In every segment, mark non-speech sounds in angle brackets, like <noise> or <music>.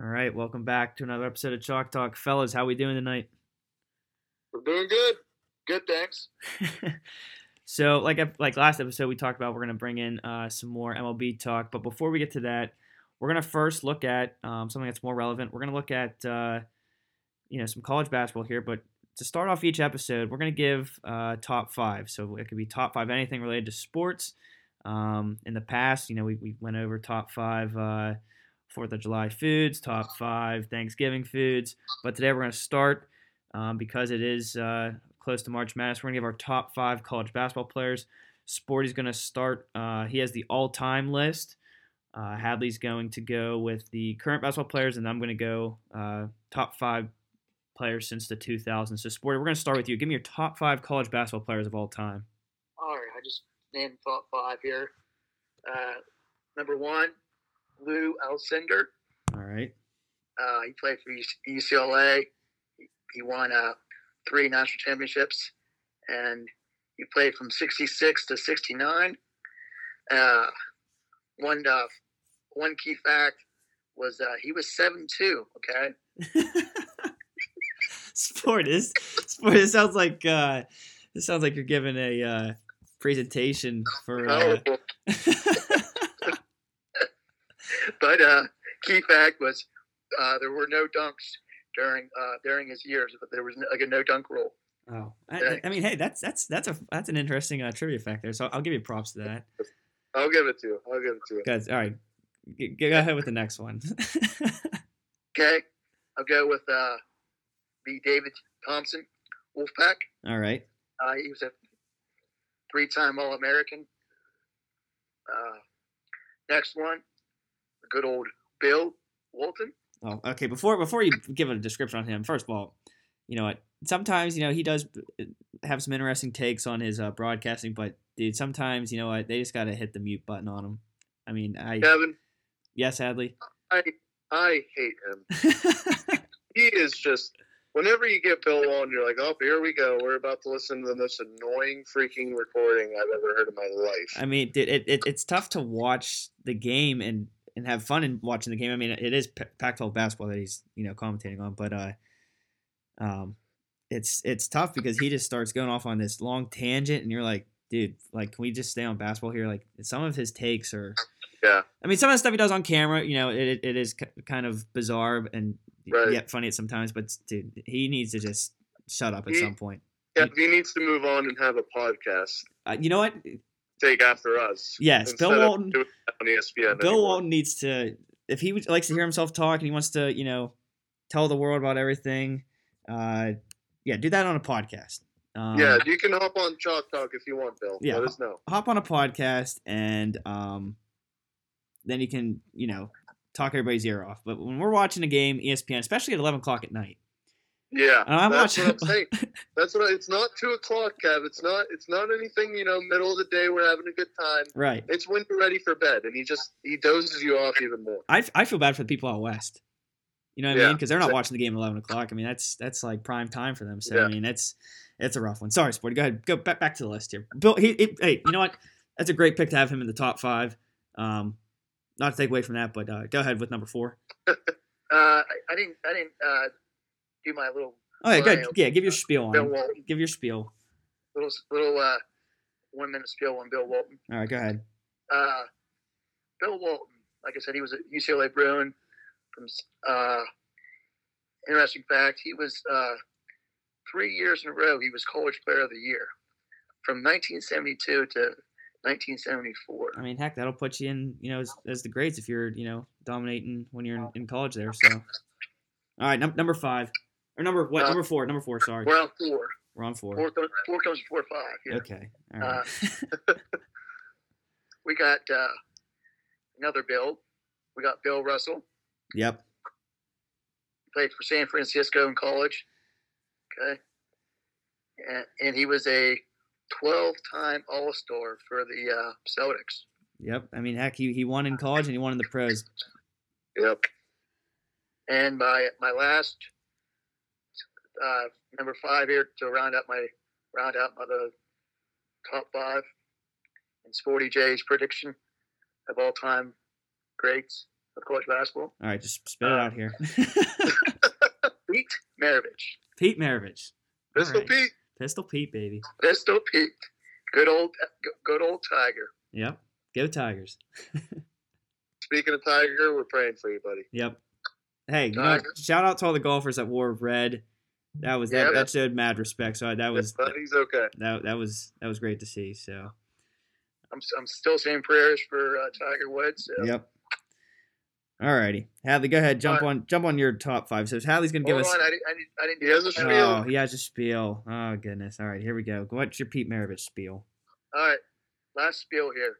All right, welcome back to another episode of Chalk Talk, fellas. How we doing tonight? We're doing good. Good, thanks. <laughs> so, like like last episode, we talked about we're gonna bring in uh, some more MLB talk, but before we get to that, we're gonna first look at um, something that's more relevant. We're gonna look at uh, you know some college basketball here, but to start off each episode, we're gonna give uh, top five. So it could be top five anything related to sports. Um, in the past, you know, we, we went over top five uh, Fourth of July foods, top five Thanksgiving foods. But today we're going to start um, because it is uh, close to March Madness. We're going to give our top five college basketball players. Sporty's going to start. Uh, he has the all-time list. Uh, Hadley's going to go with the current basketball players, and I'm going to go uh, top five players since the 2000s. So, Sporty, we're going to start with you. Give me your top five college basketball players of all time. All right, I just named top five here. Uh, number one, Lou Alcindor. All right. Uh, he played for UCLA. He won uh, three national championships, and he played from '66 to '69. Uh, one uh, one key fact was uh, he was seven two. Okay. <laughs> sport is sport. It sounds like uh, it sounds like you're giving a uh, presentation for. Uh, <laughs> <laughs> but uh, key fact was uh, there were no dunks during uh, during his years. But there was like a no dunk rule. Oh, I, I, mean, hey, that's that's that's a that's an interesting uh, trivia fact there. So I'll give you props to <laughs> that. I'll give it to you. I'll give it to you. Guys, all right, G- go ahead with the next one. <laughs> okay, I'll go with uh, the David Thompson Wolfpack. All right. Uh, he was a three-time All-American. Uh, next one, good old Bill Walton. Oh, okay. Before before you give a description on him, first of all, you know what? Sometimes you know he does have some interesting takes on his uh, broadcasting, but dude, sometimes you know what? They just got to hit the mute button on him. I mean, I Kevin. Yes, Hadley. I I hate him. <laughs> he is just. Whenever you get Bill on, you're like, oh, here we go. We're about to listen to the most annoying freaking recording I've ever heard in my life. I mean, dude, it, it it's tough to watch the game and and have fun in watching the game. I mean, it is Pac-12 basketball that he's you know commentating on, but uh, um, it's it's tough because he just starts going off on this long tangent, and you're like, dude, like, can we just stay on basketball here? Like, some of his takes are, yeah. I mean, some of the stuff he does on camera, you know, it it is kind of bizarre and right. yet funny at sometimes, but dude, he needs to just shut up at he, some point. Yeah, he, he needs to move on and have a podcast. Uh, you know what? Take after us. Yes, Bill Walton. On ESPN Bill anymore. Walton needs to, if he likes to hear himself talk and he wants to, you know, tell the world about everything. Uh, yeah, do that on a podcast. Um, yeah, you can hop on Chalk Talk if you want, Bill. Yeah, Let us know. Hop on a podcast and um, then you can, you know, talk everybody's ear off. But when we're watching a game, ESPN, especially at eleven o'clock at night, yeah, I'm that's watching. what I'm saying. <laughs> That's what I, it's not two o'clock, Kev. It's not. It's not anything. You know, middle of the day, we're having a good time. Right. It's when you're ready for bed, and he just he dozes you off even more. I, I feel bad for the people out west. You know what Yeah, I mean? Because they're not exactly. watching the game at eleven o'clock. I mean, that's that's like prime time for them. So Yeah. I mean, it's it's a rough one. Sorry, Sporty. Go ahead. Go back back to the list here. Bill. He, he- hey, you know what? That's a great pick to have him in the top five. Um, not to take away from that, but uh, go ahead with number four. <laughs> Uh, I, I didn't. I didn't uh, do my little Oh yeah, good. Right. Yeah, give your spiel on. Bill. Walton, Give your spiel. little little uh, one minute spiel on Bill Walton. All right, go ahead. Uh, Bill Walton, like I said, he was a UCLA Bruin. From uh, interesting fact, he was uh, three years in a row. He was College Player of the Year from 1972 to 1974. I mean, heck, that'll put you in, you know, as, as the grades if you're, you know, dominating when you're in, in college there. So, all right, num- number five or number what? Uh, number four. Number four. Sorry, We're on four. we're on four. Four, four comes before five. Yeah. Okay. Right. <laughs> We got uh, another Bill. We got Bill Russell. yep. Played for San Francisco in college. Okay. And, and he was a 12 time All Star for the uh, Celtics. Yep. I mean, heck, he, he won in college and he won in the pros. Yep. And my my last uh, number five here to round out my round out my the top five and Sporty J's prediction of all time greats. of college basketball. All right, just spit it out here. <laughs> Pete Maravich. Pete Maravich. Pistol Alright. Pete. Pistol Pete, baby. Pistol Pete. Good old, good old Tiger. Yep. Go Tigers. <laughs> Speaking of Tiger, we're praying for you, buddy. Yep. Hey, you know, shout out to all the golfers that wore red. That was that. Yeah. That showed mad respect. So that was but he's okay. that that was that was great to see. So I'm, I'm still saying prayers for uh, Tiger Woods. So. yep. Alrighty, Hadley, go ahead. Jump Alright. on jump on your top five. So Hadley's gonna give Hold us. I didn't, I didn't, I didn't He has a spiel. Oh, he has a spiel. Oh goodness. All right, here we go. What's your Pete Maravich spiel? All right, last spiel here.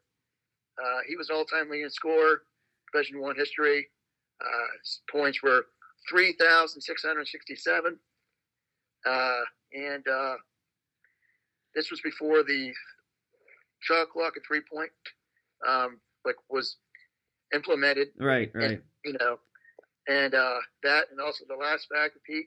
Uh, he was all-time leading scorer, Division One history. Uh, his points were three thousand six hundred sixty-seven, uh, and uh, this was before the shot clock and three-point um, like was implemented. Right, right. You know, and uh, that, and also the last fact, Pete,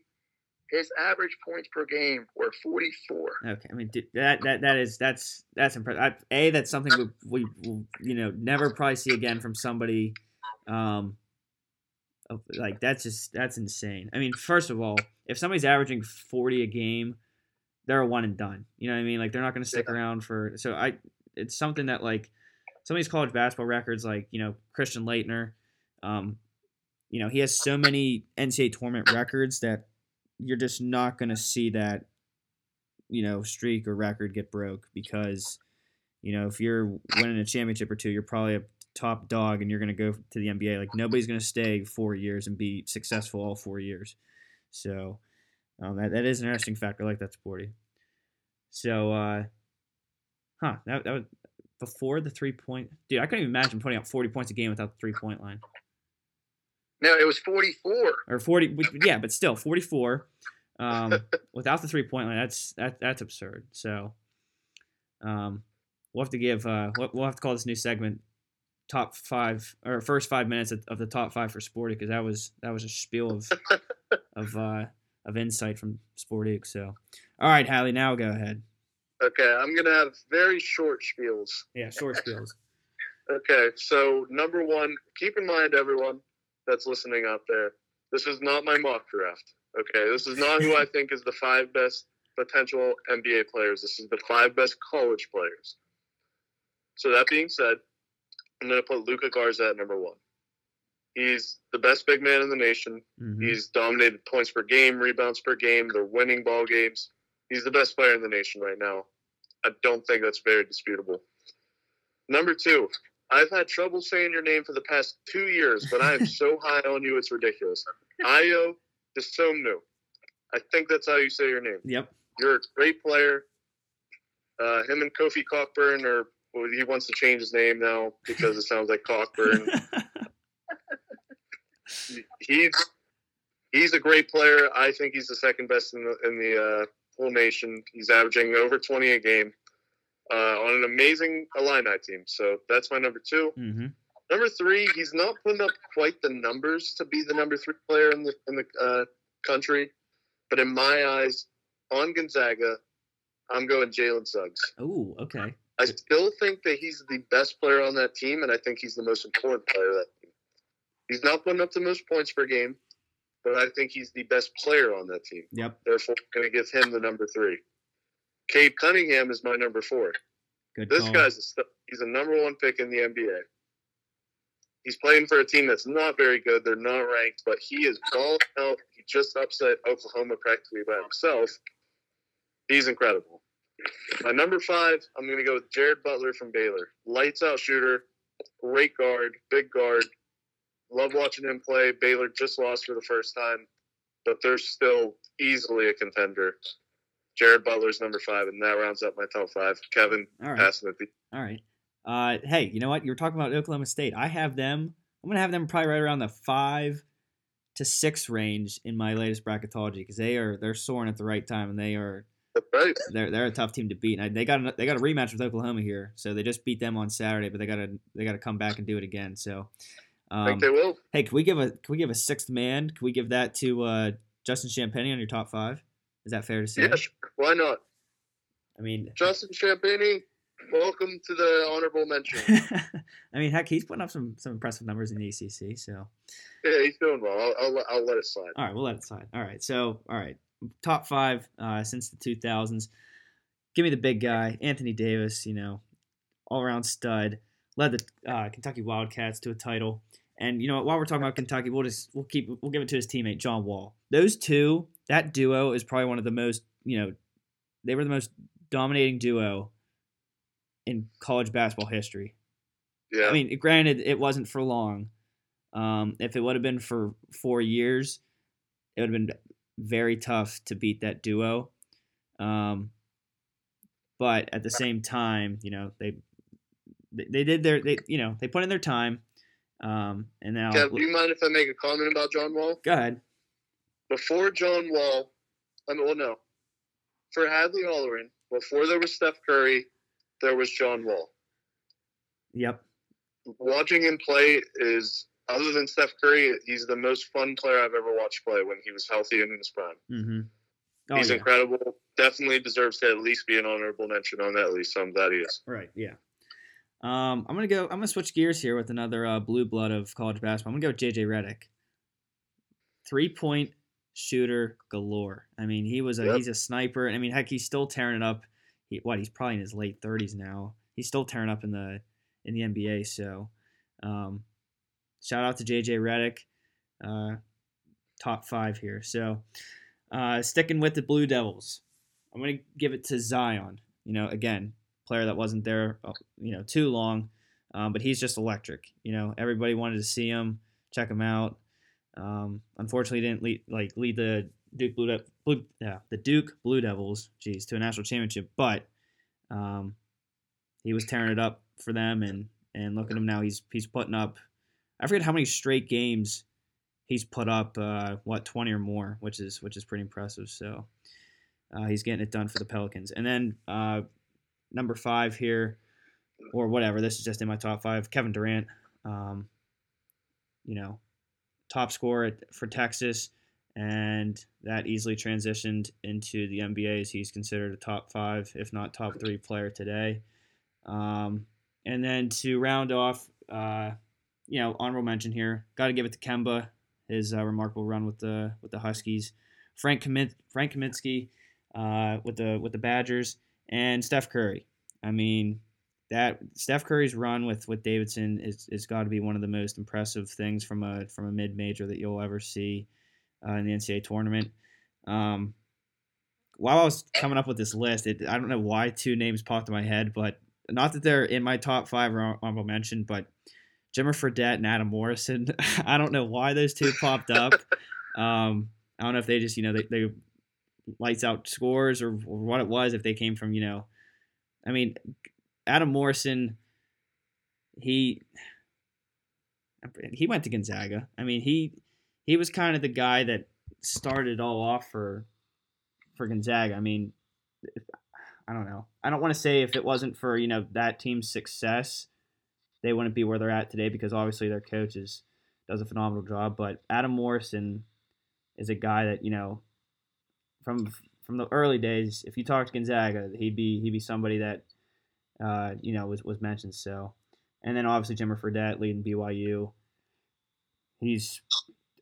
his average points per game were forty-four. Okay, I mean that that that is that's that's impressive. A that's something we, we you know never probably see again from somebody, um, like that's just that's insane. I mean, first of all, if somebody's averaging forty a game, they're a one and done. You know what I mean? Like they're not going to stick Yeah. around for. So I, it's something that like some of these college basketball records, like you know Christian Laettner, um, you know he has so many NCAA tournament records that you're just not going to see that you know streak or record get broke because you know if you're winning a championship or two you're probably a top dog and you're going to go to the NBA like nobody's going to stay 4 years and be successful all 4 years so um, that, that is an interesting factor I like that sporty. So uh huh that, that was before the three point dude I couldn't even imagine putting up 40 points a game without the three point line. No, it was forty-four. or 40 <laughs> yeah but still 44 um, <laughs> without the three point line that's that, that's absurd. So um, we'll have to give uh, we'll have to call this new segment top five or first five minutes of, of the top five for sporty because that was that was a spiel of <laughs> of uh, of insight from sporty so all right Hallie now go ahead Okay, I'm gonna have very short spiels. yeah short spiels <laughs> Okay, so number one, keep in mind, everyone that's listening out there, this is not my mock draft. Okay, this is not who I think is the five best potential NBA players. This is the five best college players. So that being said, I'm going to put Luka Garza at number one. He's the best big man in the nation. Mhm. He's dominated points per game, rebounds per game. They're winning ball games. He's the best player in the nation right now. I don't think that's very disputable. Number two, I've had trouble saying your name for the past two years, but I am so <laughs> high on you, it's ridiculous. Ayo Dosunmu. I think that's how you say your name. yep You're a great player. Uh, him and Kofi Cockburn, or well, he wants to change his name now because it sounds like Cockburn. <laughs> he's he's a great player. I think he's the second best in the in the uh, whole nation. He's averaging over 20 a game uh, on an amazing Illini team. So that's my number two. hmm Number three, he's not putting up quite the numbers to be the number three player in the in the uh, country, but in my eyes, on Gonzaga, I'm going Jalen Suggs. oh okay I still think that he's the best player on that team, and I think he's the most important player of that team. He's not putting up the most points per game, but I think he's the best player on that team. yep Therefore, I'm going to give him the number three. Cade Cunningham is my number four. good This call. guy's a, he's a number one pick in the NBA. He's playing for a team that's not very good. They're not ranked, but he is balling out. He just upset Oklahoma practically by himself. He's incredible. My number five, I'm going to go with Jared Butler from Baylor. Lights out shooter, great guard, big guard. Love watching him play. Baylor just lost for the first time, but they're still easily a contender. Jared Butler's number five, and that rounds up my top five. Kevin, All right. passing it. All right. Uh, hey, you know what? You were talking about Oklahoma State. I have them. I'm gonna have them probably right around the five to six range in my latest bracketology because they are they're soaring at the right time and they are right. they're they're a tough team to beat. And they got a, they got a rematch with Oklahoma here, so they just beat them on Saturday, but they got to they got to come back and do it again. So, I um, think they will. hey, can we give a can we give a sixth man? Can we give that to uh, Justin Champagnie on your top five? Is that fair to say? Yeah, sure. why not? I mean, Justin Champagnie, welcome to the honorable mention. <laughs> I mean, heck, he's putting up some some impressive numbers in the ACC. So, yeah, he's doing well. I'll, I'll, I'll let it slide. all right, we'll let it slide. All right, so all right, top five uh, since the 2000s. Give me the big guy, Anthony Davis. You know, all around stud. Led the uh, Kentucky Wildcats to a title. And you know? While we're talking about Kentucky, we'll just we'll keep we'll give it to his teammate John Wall. Those two, that duo is probably one of the most you know, they were the most dominating duo in college basketball history. Yeah. I mean, granted, it wasn't for long. Um, if it would have been for four years, it would have been very tough to beat that duo. Um, but at the same time, you know, they they, did their they you know they put in their time. Um, and now Kev, do you mind if I make a comment about John Wall? go ahead. Before John Wall, I mean, well, no. For Hadley Holleran, before there was Steph Curry, there was John Wall. Yep. Watching him play is, other than Steph Curry, he's the most fun player I've ever watched play when he was healthy and in his prime. Mm-hmm. Oh, he's yeah. incredible. Definitely deserves to at least be an honorable mention on that list. I'm glad he is. Right. Yeah. Um, I'm gonna go. I'm gonna switch gears here with another uh, blue blood of college basketball. I'm gonna go with JJ Redick. Three point shooter galore. I mean, he was a Yep. he's a sniper. I mean, heck, he's still tearing it up. He what? He's probably in his late 30s now. He's still tearing up in the in the NBA. So, um, shout out to JJ Redick. Uh, top five here. So, uh, sticking with the Blue Devils, I'm gonna give it to Zion. You know, again, player that wasn't there, uh, you know, too long, um, but he's just electric. You know, everybody wanted to see him, check him out. Um, unfortunately, didn't lead like lead the Duke Blue, De- Blue yeah the Duke Blue Devils, geez, to a national championship, but um, he was tearing it up for them, and and look at him now. He's he's putting up. I forget how many straight games he's put up. Uh, what twenty or more, which is which is pretty impressive. So uh, he's getting it done for the Pelicans, and then uh, number five here, or whatever. This is just in my top five. Kevin Durant, um, you know, top scorer for Texas, and that easily transitioned into the NBA as he's considered a top five, if not top three player today. Um, and then to round off, uh, you know, honorable mention here, got to give it to Kemba, his uh, remarkable run with the with the Huskies. Frank Kamin- Frank Kaminsky uh, with the with the Badgers and Steph Curry. I mean, that Steph Curry's run with with Davidson is is got to be one of the most impressive things from a from a mid major that you'll ever see uh, in the NCAA tournament. Um, while I was coming up with this list, it, I don't know why two names popped in my head, but not that they're in my top five or honorable mention, but Jimmer Fredette and Adam Morrison. <laughs> I don't know why those two popped up. <laughs> Um, I don't know if they just you know they, they lights out scores or, or what it was if they came from you know I mean Adam Morrison he he went to Gonzaga. I mean he he was kind of the guy that started all off for for Gonzaga. I mean I don't know. I don't want to say if it wasn't for, you know, that team's success, they wouldn't be where they're at today because obviously their coach is does a phenomenal job, but Adam Morrison is a guy that, you know, from from the early days, if you talk to Gonzaga, he'd be he'd be somebody that uh, you know, was was mentioned. So, and then obviously Jimmer Fredette leading BYU. He's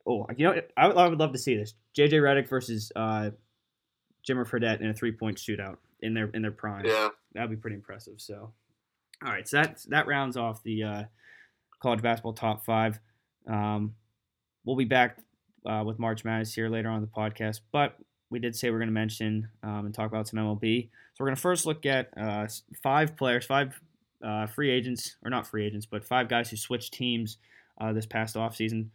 oh, you know, I would, I would love to see this JJ Redick versus uh, Jimmer Fredette in a three point shootout in their in their prime. Yeah. That'd be pretty impressive. So, all right, so that that rounds off the uh, college basketball top five. Um, we'll be back uh, with March Madness here later on the podcast, but we did say we're going to mention um, and talk about some MLB. So we're going to first look at uh, five players, five uh, free agents, or not free agents, but five guys who switched teams uh, this past offseason.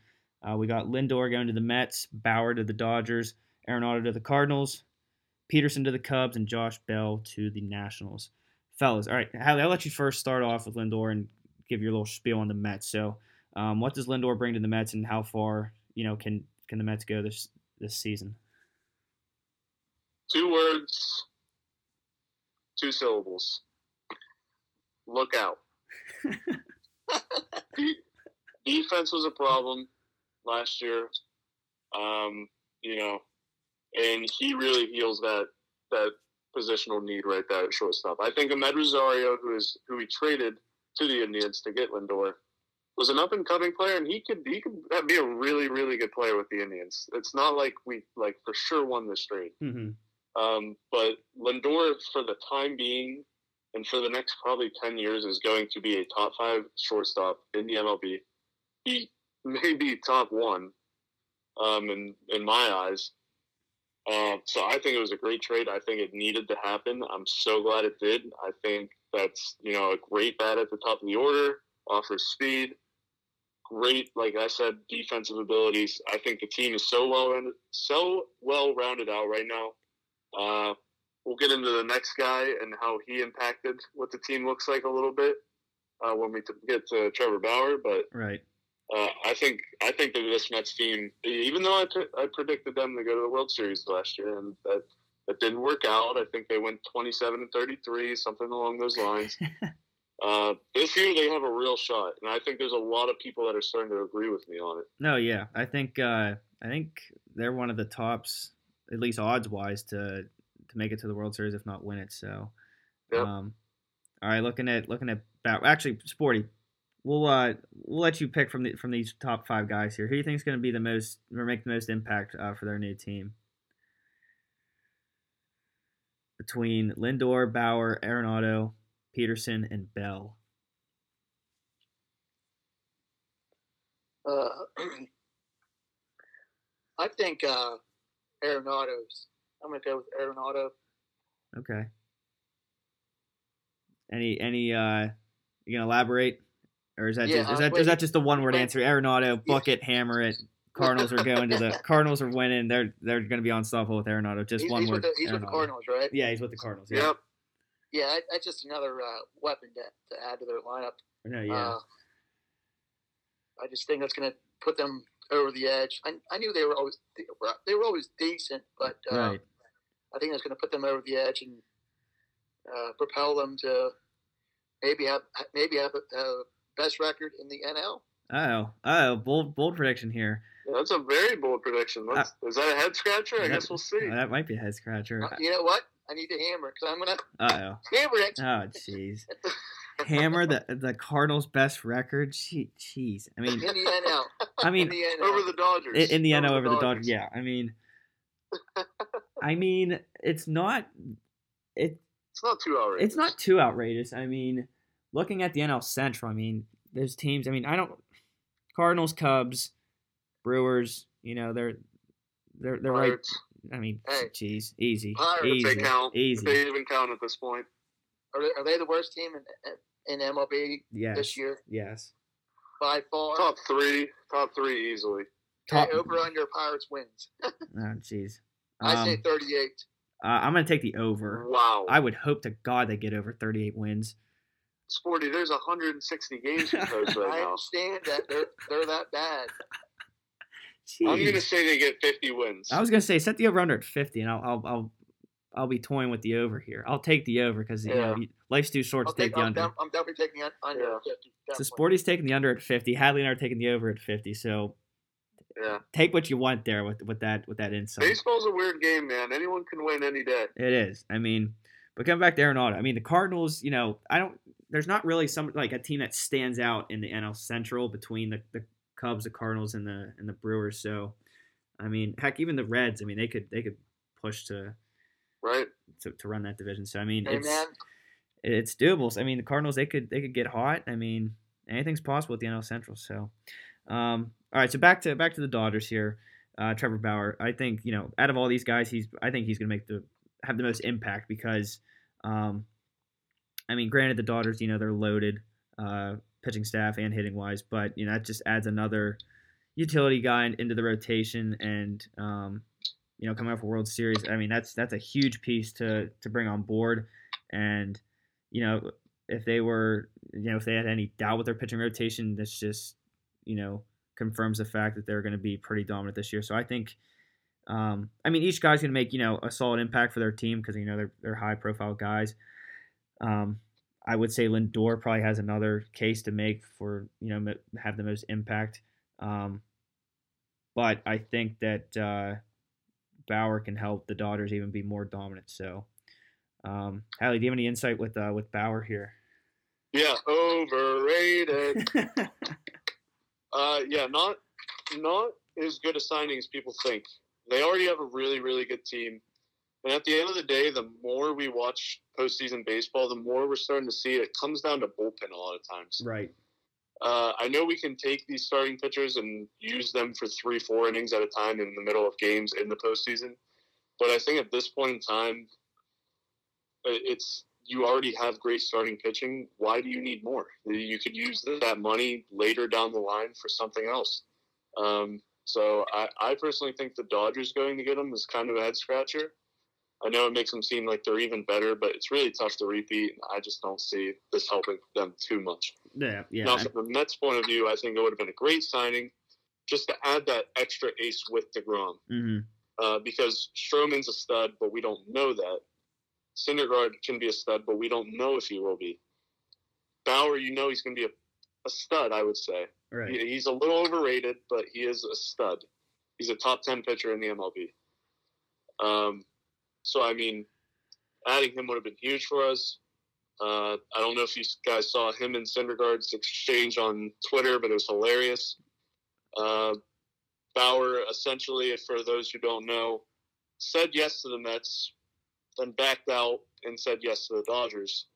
Uh, we got Lindor going to the Mets, Bauer to the Dodgers, Arenado to the Cardinals, Pederson to the Cubs, and Josh Bell to the Nationals. Fellas, all right, Hallie, I'll let you first start off with Lindor and give your little spiel on the Mets. So, um, what does Lindor bring to the Mets, and how far you know can can the Mets go this this season? Two words, two syllables. Look out. <laughs> Defense was a problem last year. Um, you know, and he really heals that that positional need right there at shortstop. I think Amed Rosario, who is who we traded to the Indians to get Lindor, was an up and coming player, and he could he could be a really really good player with the Indians. It's not like we like for sure won this trade, hmm um, but Lindor for the time being and for the next probably ten years is going to be a top five shortstop in the MLB. He may be top one, um, in in my eyes. Uh, so I think it was a great trade. I think it needed to happen. I'm so glad it did. I think that's you know a great bat at the top of the order, offers speed, great like I said defensive abilities. I think the team is so well rounded, so well rounded out right now. Uh, we'll get into the next guy and how he impacted what the team looks like a little bit uh, when we get to Trevor Bauer, but Right. Uh, I think I think that this Mets team, even though I, t- I predicted them to go to the World Series last year, and that that didn't work out. I think they went 27 and 33, something along those lines. <laughs> uh, this year they have a real shot, and I think there's a lot of people that are starting to agree with me on it. No, yeah, I think uh, I think they're one of the tops, at least odds wise, to to make it to the World Series, if not win it. So, Yep. um, all right, looking at looking at actually, Sporty, we'll uh we'll let you pick from the from these top five guys here. Who do you think is going to be the most or make the most impact uh, for their new team? Between Lindor, Bauer, Arenado, Pederson, and Bell. Uh, <clears throat> I think uh, Arenado's. I'm gonna go with Arenado. Okay. Any any uh you gonna elaborate? Or is that Yeah, just, is uh, that wait. is that just the one word Wait. answer? Arenado, Yeah. it, hammer it. Cardinals are going to the <laughs> Cardinals are winning. They're they're gonna be unstoppable with Arenado. Just he's, one he's word. With the, he's with the Cardinals, right? Yeah, he's with the Cardinals. Yeah. Yep. Yeah, that's just another uh, weapon to, to add to their lineup. No, yeah. Uh, I just think that's going to put them over the edge. I, I knew they were always they were, always decent, but uh, right. I think that's going to put them over the edge and uh, propel them to maybe have maybe have a, a best record in the NL. Oh, oh, bold bold prediction here. That's a very bold prediction. Let's, is that a head scratcher? I Uh, That- guess we'll see. That might be a head scratcher. Uh, you know what? I need to hammer because I'm to Uh-oh. hammer it. oh. Jeez. Hammer the the Cardinals' best record. Jeez. I mean, in the NL. I in mean, the NL. Over the Dodgers. in, the Over NL over the Dodgers. Yeah, I mean, <laughs> I mean, it's not it. It's not too outrageous. It's not too outrageous. I mean, looking at the NL Central, I mean, those teams. I mean, I don't Cardinals, Cubs, Brewers. You know, they're they're they're right. I mean, Hey. jeez, easy, Pirates, easy, they count. Easy. they even count at this point. Are they, are they the worst team in, in MLB Yes, this year yes. by far? Top three. Top three easily. Top. Hey, over under Pirates wins. <laughs> Oh, jeez. I say Um, 38. uh, I'm gonna take the over. Wow. I would hope to God they get over 38 wins. Sporty, there's 160 games composed <laughs> right I now. understand that they're they're that bad. I'm gonna say they get 50 wins. I was gonna say set the over under at 50, and I'll I'll I'll, I'll be toying with the over here. I'll take the over because you Yeah. you- life's too short I'll to take take, the I'm, under. def- I'm definitely taking un- under Yeah. 50. So. Sporty's taking the under at 50. Hadley and I are taking the over at 50. So yeah. take what you want there with with that with that insight. Baseball's a weird game, man. Anyone can win any day. It is. I mean, but coming back to Arenado, I mean the Cardinals. You know, I don't. There's not really some like a team that stands out in the NL Central between the, the Cubs, the Cardinals, and the and the Brewers. So, I mean, heck, even the Reds. I mean, they could they could push to Right? to, to run that division. So I mean, it's it's doable. I mean, the Cardinals they could they could get hot. I mean, anything's possible with the NL Central. So, um, all right. So back to back to the Dodgers here. Uh, Trevor Bauer. I think you know out of all these guys, he's I think he's going to make the have the most impact because, um, I mean, granted the Dodgers, you know, they're loaded, uh, pitching staff and hitting wise, but you know that just adds another utility guy into the rotation and. Um, you know, coming off a World Series, I mean that's that's a huge piece to to bring on board, and you know if they were you know if they had any doubt with their pitching rotation, this just you know confirms the fact that they're going to be pretty dominant this year. So I think, um, I mean each guy's going to make you know a solid impact for their team because you know they're they're high profile guys. Um, I would say Lindor probably has another case to make for you know have the most impact. Um, but I think that uh, Bauer can help the Dodgers even be more dominant. So Um, Hallie, do you have any insight with uh, with Bauer here? Yeah, overrated. <laughs> uh, yeah, not not as good a signing as people think. They already have a really really good team, and at the end of the day, the more we watch postseason baseball, the more we're starting to see it comes down to bullpen a lot of times. right. Uh, I know we can take these starting pitchers and use them for three, four innings at a time in the middle of games in the postseason. But I think at this point in time, it's you already have great starting pitching. Why do you need more? You could use that money later down the line for something else. Um, so I, I personally think the Dodgers going to get them is kind of a head scratcher. I know it makes them seem like they're even better, but it's really tough to repeat. And I just don't see this helping them too much. Yeah, yeah. Now, from the Mets' point of view, I think it would have been a great signing just to add that extra ace with DeGrom. hmm Uh, because Stroman's a stud, but we don't know that. Syndergaard can be a stud, but we don't know if he will be. Bauer, you know he's going to be a, a stud, I would say. Right. He- he's a little overrated, but he is a stud. He's a top 10 pitcher in the MLB. Um, so, I mean, adding him would have been huge for us. Uh, I don't know if you guys saw him and Syndergaard's exchange on Twitter, but it was hilarious. Uh, Bauer, essentially, for those who don't know, said yes to the Mets, then backed out and said yes to the Dodgers.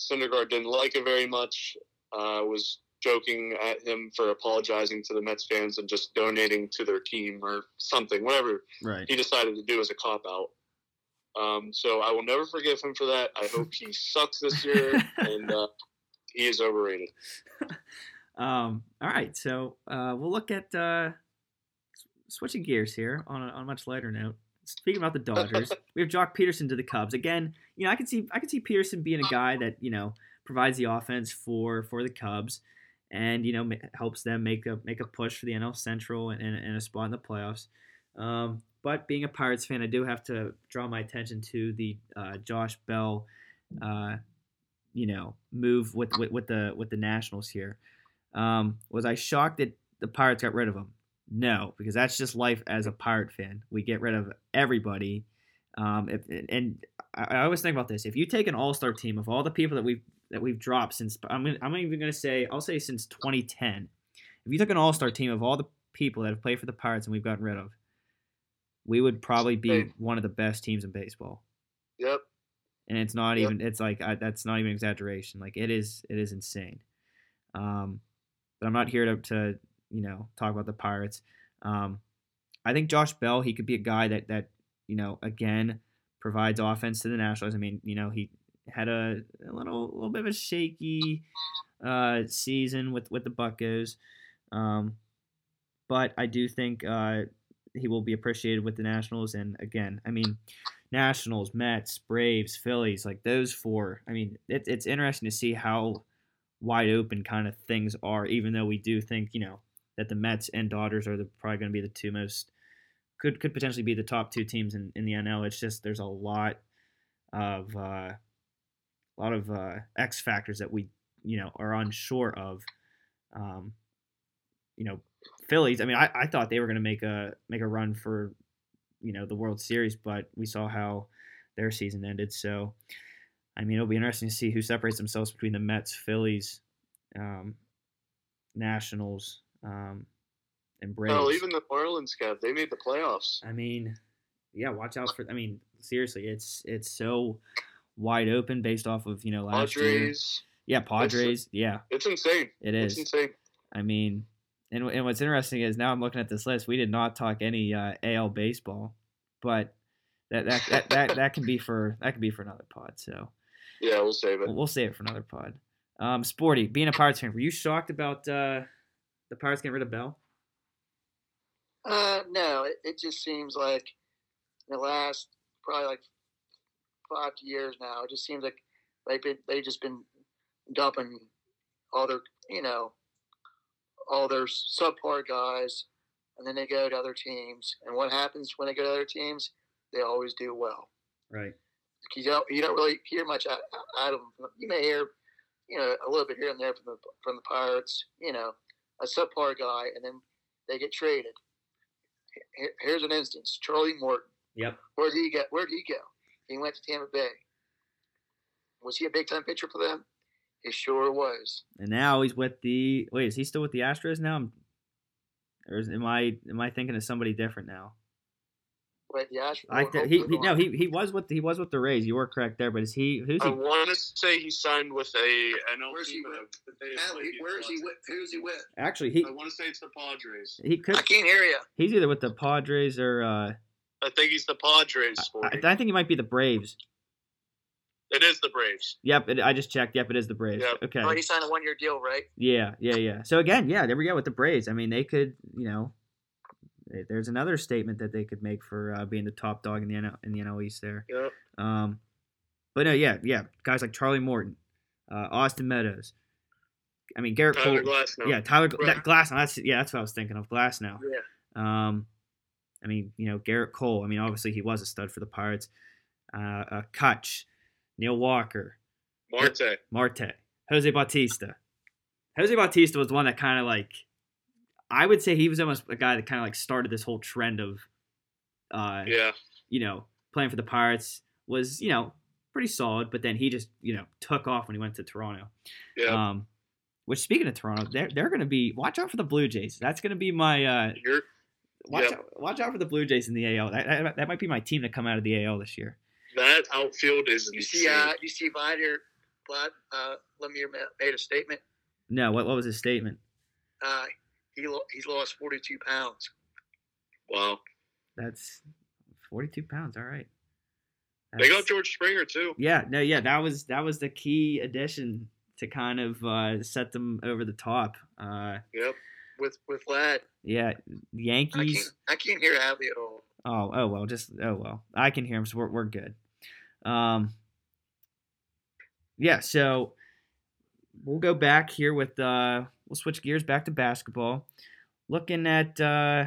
Syndergaard didn't like it very much, uh, was joking at him for apologizing to the Mets fans and just donating to their team or something, whatever Right. he decided to do as a cop out. Um, so I will never forgive him for that. I hope he <laughs> sucks this year and uh, he is overrated. <laughs> Um, all right, so uh, we'll look at uh, switching gears here on a, on a much lighter note. Speaking about the Dodgers, <laughs> we have Joc Pederson to the Cubs again. You know, I can see I can see Pederson being a guy that you know provides the offense for for the Cubs, and you know ma- helps them make a make a push for the NL Central and, and, and a spot in the playoffs. Um, but being a Pirates fan, I do have to draw my attention to the uh, Josh Bell, uh, you know, move with, with with the with the Nationals here. Um, was I shocked that the Pirates got rid of him? No, because that's just life as a Pirate fan. We get rid of everybody. Um, if, and I, always think about this: if you take an All-Star team of all the people that we've that we've dropped since I'm I'm even going to say I'll say since 2010. If you took an All-Star team of all the people that have played for the Pirates and we've gotten rid of, we would probably be one of the best teams in baseball. Yep. And it's not Yep. even it's like I, that's not even exaggeration. Like it is it is insane. Um, but I'm not here to, to you know talk about the Pirates. Um, I think Josh Bell he could be a guy that that you know again provides offense to the Nationals. I mean you know he had a, a little little bit of a shaky uh, season with with the Buccos. um, but I do think uh, he will be appreciated with the Nationals. And again, I mean. Nationals, Mets, Braves, Phillies, like those four. I mean, it, it's interesting to see how wide open kind of things are, even though we do think, you know, that the Mets and Dodgers are the, probably going to be the two most, could could potentially be the top two teams in, in the NL. It's just there's a lot of, uh, a lot of uh, X factors that we, you know, are unsure of. Um, you know, Phillies. I mean, I, I thought they were going to make a make a run for, you know, the World Series, but we saw how their season ended. So, I mean, it'll be interesting to see who separates themselves between the Mets, Phillies, um, Nationals, um, and Braves. Well, even the Marlins, Kev, they made the playoffs. I mean, yeah, watch out for. I mean, seriously, it's it's so wide open based off of you know last year. Padres. Yeah, Padres. Yeah, It's insane. It is It's insane. I mean, and and what's interesting is now I'm looking at this list. We did not talk any uh, AL baseball, but that that, that that that can be for that can be for another pod. So Yeah, we'll save it. we'll, save it for another pod. Um, Sporty, being a Pirates fan, were you shocked about uh, the Pirates getting rid of Bell? Uh, no, it, it just seems like in the last probably like five years now, it just seems like they've been they just been dumping all their you know Oh, all their subpar guys, and then they go to other teams. And what happens when they go to other teams? They always do well. Right. You don't you don't really hear much out, out of them. You may hear you know a little bit here and there from the from the Pirates. You know, a subpar guy, and then they get traded. Here- Here's an instance: Charlie Morton. Yep. Where did he get? Where did he go? He went to Tampa Bay. Was he a big time pitcher for them? He sure was. And now he's with the. Wait, is he still with the Astros now? I'm, or is, am I am I thinking of somebody different now? But yeah, I th- he, he no he he was with he was with the Rays. You were correct there, but is he who's he? I he? want to say he signed with a NL Where's he with? but Hell, he- where is he with? Who's he with? Actually, he I want to say it's the Padres. he could I can't hear you. he's either with the Padres or uh, I think he's the Padres. I, I think he might be the Braves. It is the Braves. Yep, it, I just checked. Yep, it is the Braves. Yep. Okay. Oh, he signed a one year deal, right? Yeah, yeah, yeah. So again, yeah, there we go with the Braves. I mean, they could, you know, eh, there's another statement that they could make for uh, being the top dog in the NL, in the NL East there. Yep. Um, but no, yeah, yeah, guys like Charlie Morton, uh, Austin Meadows. I mean, Gerrit Tyler Cole. Glasnow. Yeah, Tyler Right. that Glass. That's yeah, that's what I was thinking of. Glasnow. Yeah. Um, I mean, you know, Gerrit Cole. I mean, obviously he was a stud for the Pirates. Uh, uh Kutch, Neil Walker, Marte. Marte, Jose Bautista. Jose Bautista was one that kind of like, I would say he was almost a guy that kind of like started this whole trend of, uh, Yeah. you know, playing for the Pirates was you know pretty solid, but then he just you know took off when he went to Toronto. Yeah. Um, which speaking of Toronto, they're they're going to be watch out for the Blue Jays. That's going to be my uh, You're watch Yeah. out watch out for the Blue Jays in the AL. That, that that might be my team to come out of the AL this year. That outfield is You insane. see, uh, you see, Vider, Vlad, uh, Lemire made a statement. No, what what was his statement? Uh, he lo- he's lost 42 pounds. wow. That's forty two pounds. All right. They got George Springer too. Yeah, no, yeah, that was that was the key addition to kind of uh, set them over the top. Uh, Yep. With with Vlad, yeah, I Yankees. can't I can't hear Hadley at all. Oh, oh well, just oh well. I can hear him, so we're we're good. Um, yeah, so we'll go back here with uh, we'll switch gears back to basketball. Looking at uh,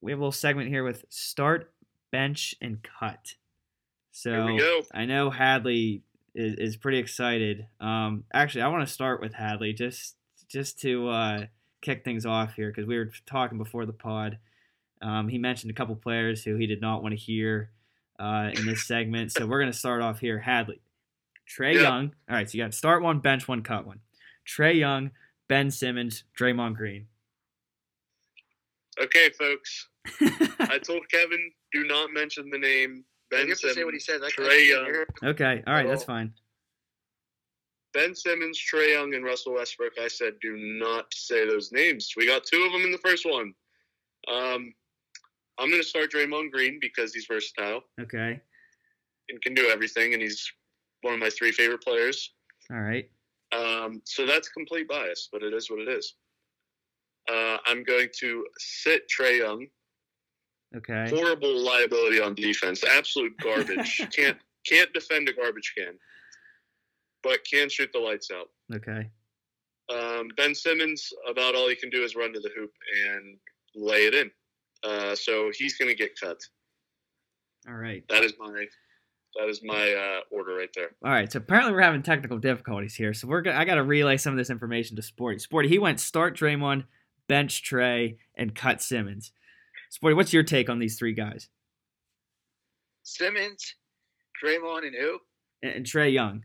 we have a little segment here with start, bench, and cut. So Here we go. I know Hadley is, is pretty excited. Um, actually, I want to start with Hadley just just to uh, kick things off here because we were talking before the pod. Um, he mentioned a couple players who he did not want to hear uh, in this segment, so we're gonna start off here. Hadley, Trae Yeah. Young. All right, so you got start one, bench one, cut one. Trae Young, Ben Simmons, Draymond Green. Okay, folks. <laughs> I told Kevin do not mention the name Ben you Simmons. say what he says. I Trae Young. okay, all right, that's Oh. fine. Ben Simmons, Trey Young, and Russell Westbrook. I said do not say those names. We got two of them in the first one. Um, I'm going to start Draymond Green because he's versatile Okay, and can do everything, and he's one of my three favorite players. all right. Um, so that's complete bias, but it is what it is. Uh, I'm going to sit Trae Young. Okay. Horrible liability on defense. Absolute garbage. <laughs> can't can't defend a garbage can, but can shoot the lights out. Okay. Um, ben Simmons, about all he can do is run to the hoop and lay it in. Uh, so he's going to get cut. All right. That is my that is my uh, order right there. All right. So apparently we're having technical difficulties here. So we're gonna, I got to relay some of this information to Sporty. Sporty, he went start Draymond, bench Trae, and cut Simmons. Sporty, what's your take on these three guys Simmons, Draymond, and who? and, and Trae Young?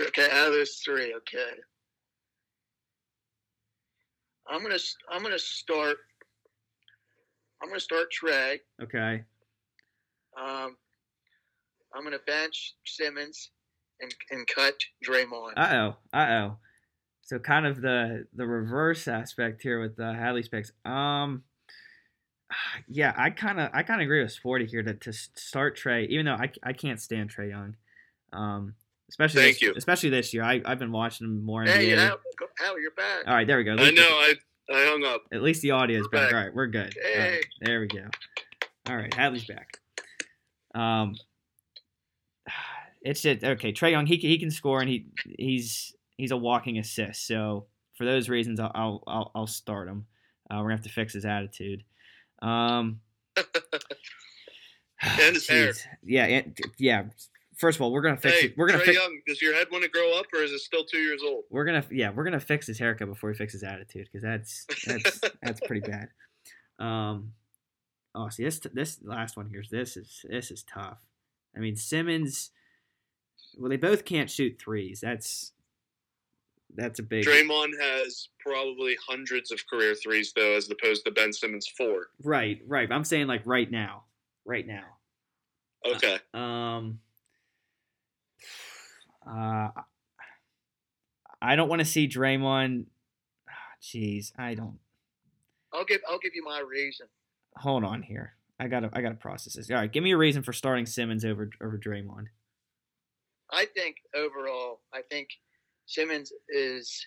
Okay, out of those three, okay. I'm gonna I'm gonna start. I'm gonna start Trae. Okay. Um, I'm gonna bench Simmons and and cut Draymond. Uh oh. Uh oh. So kind of the the reverse aspect here with the Hadley specs. Um. <sighs> Yeah, I kind of I kind of agree with Sporty here to, to start Trae, even though I, I can't stand Trae Young, um, especially Thank this, you. especially this year. I I've been watching him more. hey, NBA. Hal, go- Hal, you're back. All right, there we go. At I least- know I I hung up. At least the audio is back. back. All right, we're good. Hey. right, there we go. All right, Hadley's back. Um, <sighs> it's just okay. Trae Young, he can- he can score and he he's he's a walking assist. So for those reasons, I'll I'll I'll, start him. Uh, we're gonna have to fix his attitude. Um, <laughs> And his hair. <sighs> Yeah, yeah. First of all, we're gonna fix Hey, it. We're gonna Trae fix. Young, does your head want to grow up, or is it still two years old? We're gonna yeah, we're gonna fix his haircut before he fixes his attitude because that's that's <laughs> that's pretty bad. Um, oh, see this this last one here. This is this is tough. I mean Simmons. Well, they both can't shoot threes. That's that's a big Draymond has probably hundreds of career threes though, as opposed to Ben Simmons four. right, right. I'm saying like right now, right now. Okay. Um, uh, I don't want to see Draymond. ah, Jeez, I don't. I'll give I'll give you my reason. Hold on here. I gotta I gotta process this. All right, give me a reason for starting Simmons over over Draymond. I think overall, I think Simmons is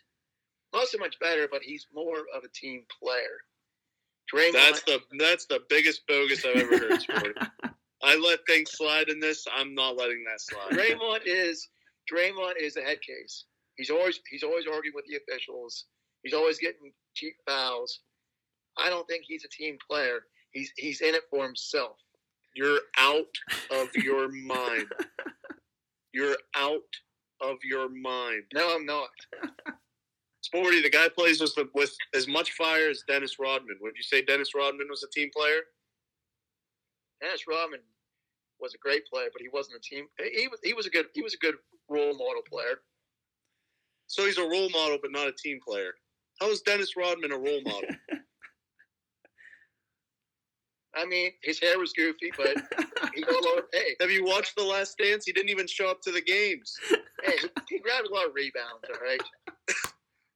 not so much better, but he's more of a team player. Draymond, That's the that's the biggest bogus I've ever heard. <laughs> I let things slide in this. I'm not letting that slide. Draymond is Draymond is a head case. He's always he's always arguing with the officials. He's always getting cheap fouls. I don't think he's a team player. He's he's in it for himself. You're out of your <laughs> mind. You're out of your mind. No, I'm not. Sporty, the guy plays with, with as much fire as Dennis Rodman. Would you say Dennis Rodman was a team player? Dennis Rodman was a great player, but he wasn't a team. He was he was a good he was a good role model player. So he's a role model, but not a team player. How is Dennis Rodman a role model? <laughs> I mean, his hair was goofy, but he got a lot of hey, Have you watched The Last Dance? He didn't even show up to the games. hey, he, he grabbed a lot of rebounds. All right. <laughs>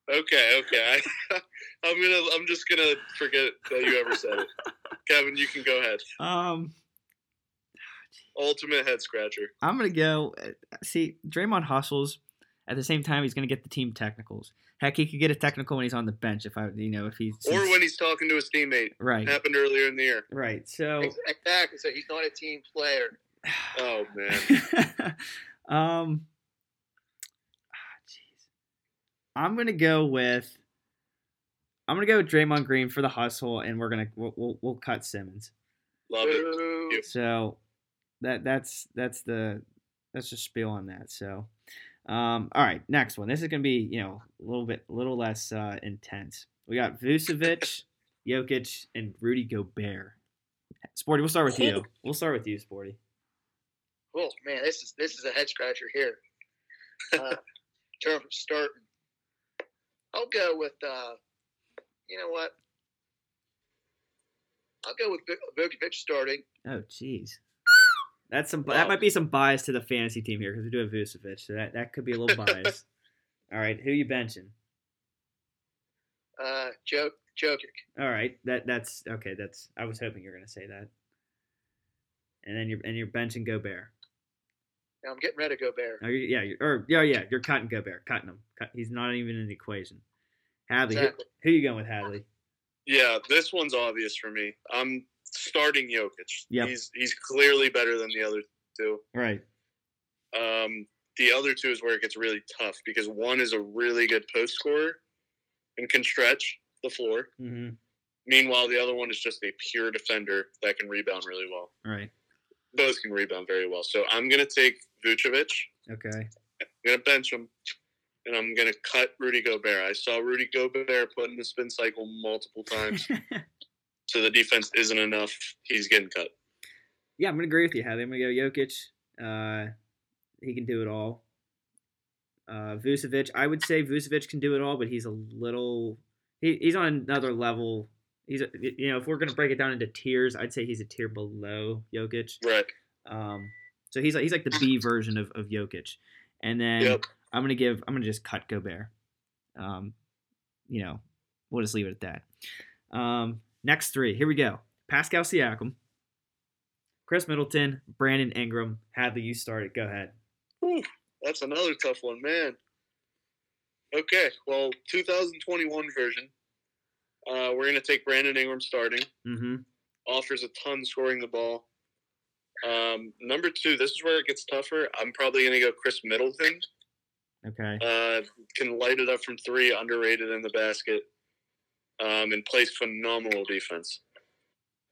Okay, okay. I, <laughs> I'm gonna. I'm just gonna forget that you ever said it. Kevin, you can go ahead. Um, Ultimate head scratcher. I'm gonna go. uh, See, Draymond hustles. At the same time, he's gonna get the team technicals. Heck, he could get a technical when he's on the bench if I, you know, if he's Or when he's talking to his teammate. right, Happened earlier in the year. right. So, Exactly. So he's not a team player. <sighs> Oh man. <laughs> um, ah, jeez, I'm gonna go with. I'm gonna go with Draymond Green for the hustle, and we're gonna we'll we'll, we'll cut Simmons. Love it. So that that's that's the that's the spiel on that. So, um, all right, next one. This is gonna be you know a little bit a little less uh, intense. We got Vucevic, Jokic, and Rudy Gobert. Sporty, we'll start with you. We'll start with you, Sporty. Oh man, this is this is a head scratcher here. Uh, <laughs> terms of starting, I'll go with. Uh, you know what? I'll go with Vu- Vukovic starting. Oh, jeez. That's some. Wow. That might be some bias to the fantasy team here because we do have Vucevic, so that, that could be a little <laughs> bias. All right, who you benching? Uh, Joe Jokic. All right, that that's okay. That's I was hoping you were gonna say that. And then you're and you're benching Gobert. Now I'm getting rid of Gobert. Oh, you yeah, you're, or yeah, yeah, you're cutting Gobert, cutting him. Cut, he's not even in the equation. Hadley, who- Exactly. who, you going with, Hadley? Yeah, this one's obvious for me. I'm starting Jokic. Yep. He's he's clearly better than the other two. Right. Um, the other two is where it gets really tough because one is a really good post scorer and can stretch the floor. Mm-hmm. Meanwhile, the other one is just a pure defender that can rebound really well. Right. Both can rebound very well. So I'm gonna take Vucevic. Okay. I'm gonna bench him, and I'm gonna cut Rudy Gobert. I saw Rudy Gobert put in the spin cycle multiple times, <laughs> so the defense isn't enough. He's getting cut. yeah, I'm gonna agree with you, Hadley. I'm gonna go Jokic. Uh, he can do it all. Uh, Vucevic, I would say Vucevic can do it all, but he's a little. He, he's on another level. He's a, you know if we're gonna break it down into tiers, I'd say he's a tier below Jokic. Right. Um, so he's like he's like the B version of, of Jokic, and then Yep. I'm gonna give I'm gonna just cut Gobert. Um, you know, we'll just leave it at that. Um, next three, here we go. Pascal Siakam, Khris Middleton, Brandon Ingram. Hadley, you started. Go ahead. Whew, that's another tough one, man. Okay, well, 2021 version. Uh, we're gonna take Brandon Ingram starting. Mm-hmm. Offers a ton scoring the ball. Um, number two, this is where it gets tougher. I'm probably gonna go Khris Middleton. Okay. Uh, can light it up from three, underrated in the basket, um, and plays phenomenal defense.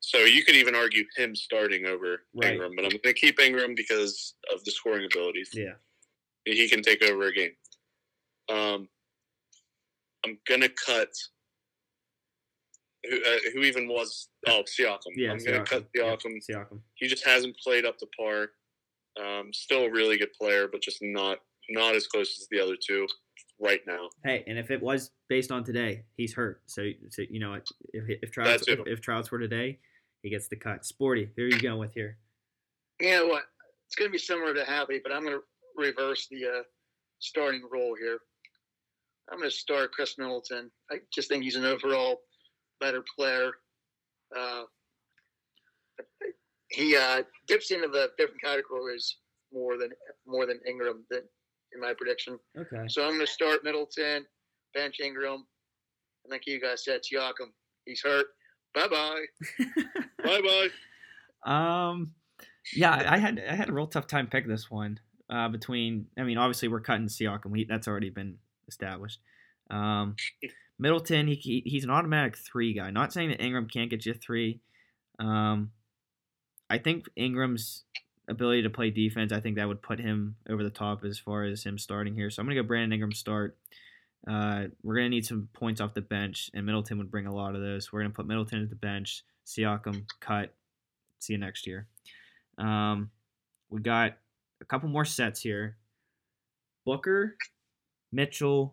So you could even argue him starting over Right. Ingram, but I'm going to keep Ingram because of the scoring abilities. Yeah. He can take over a game. Um, I'm going to cut. Who, uh, who even was? Oh, Siakam. Yeah. I'm going to cut Yeah, Siakam. Siakam. He just hasn't played up to par. Um, still a really good player, but just not not as close as the other two right now. Hey, and if it was based on today, he's hurt. So, so you know, if if Trouts if, it. if Trouts were today, he gets the cut. Sporty, who are you going with here? You know what? It's going to be similar to Happy, but I'm going to reverse the uh, starting role here. I'm going to start Khris Middleton. I just think he's an overall better player. Uh, he uh, dips into the different categories more than more than Ingram than, in my prediction. Okay. So I'm going to start Middleton, bench Ingram, and like you guys said, Siakam. He's hurt. Bye bye. Bye bye. Um, yeah, I had I had a real tough time picking this one. Uh, between I mean, obviously we're cutting Siakam. We, that's already been established. Um, <laughs> Middleton, he, he he's an automatic three guy. Not saying that Ingram can't get you a three. Um, I think Ingram's ability to play defense, I think that would put him over the top as far as him starting here. So I'm gonna go Brandon Ingram start. Uh, we're gonna need some points off the bench, and Middleton would bring a lot of those. We're gonna put Middleton at the bench. Siakam cut. See you next year. Um, we got a couple more sets here. Booker, Mitchell,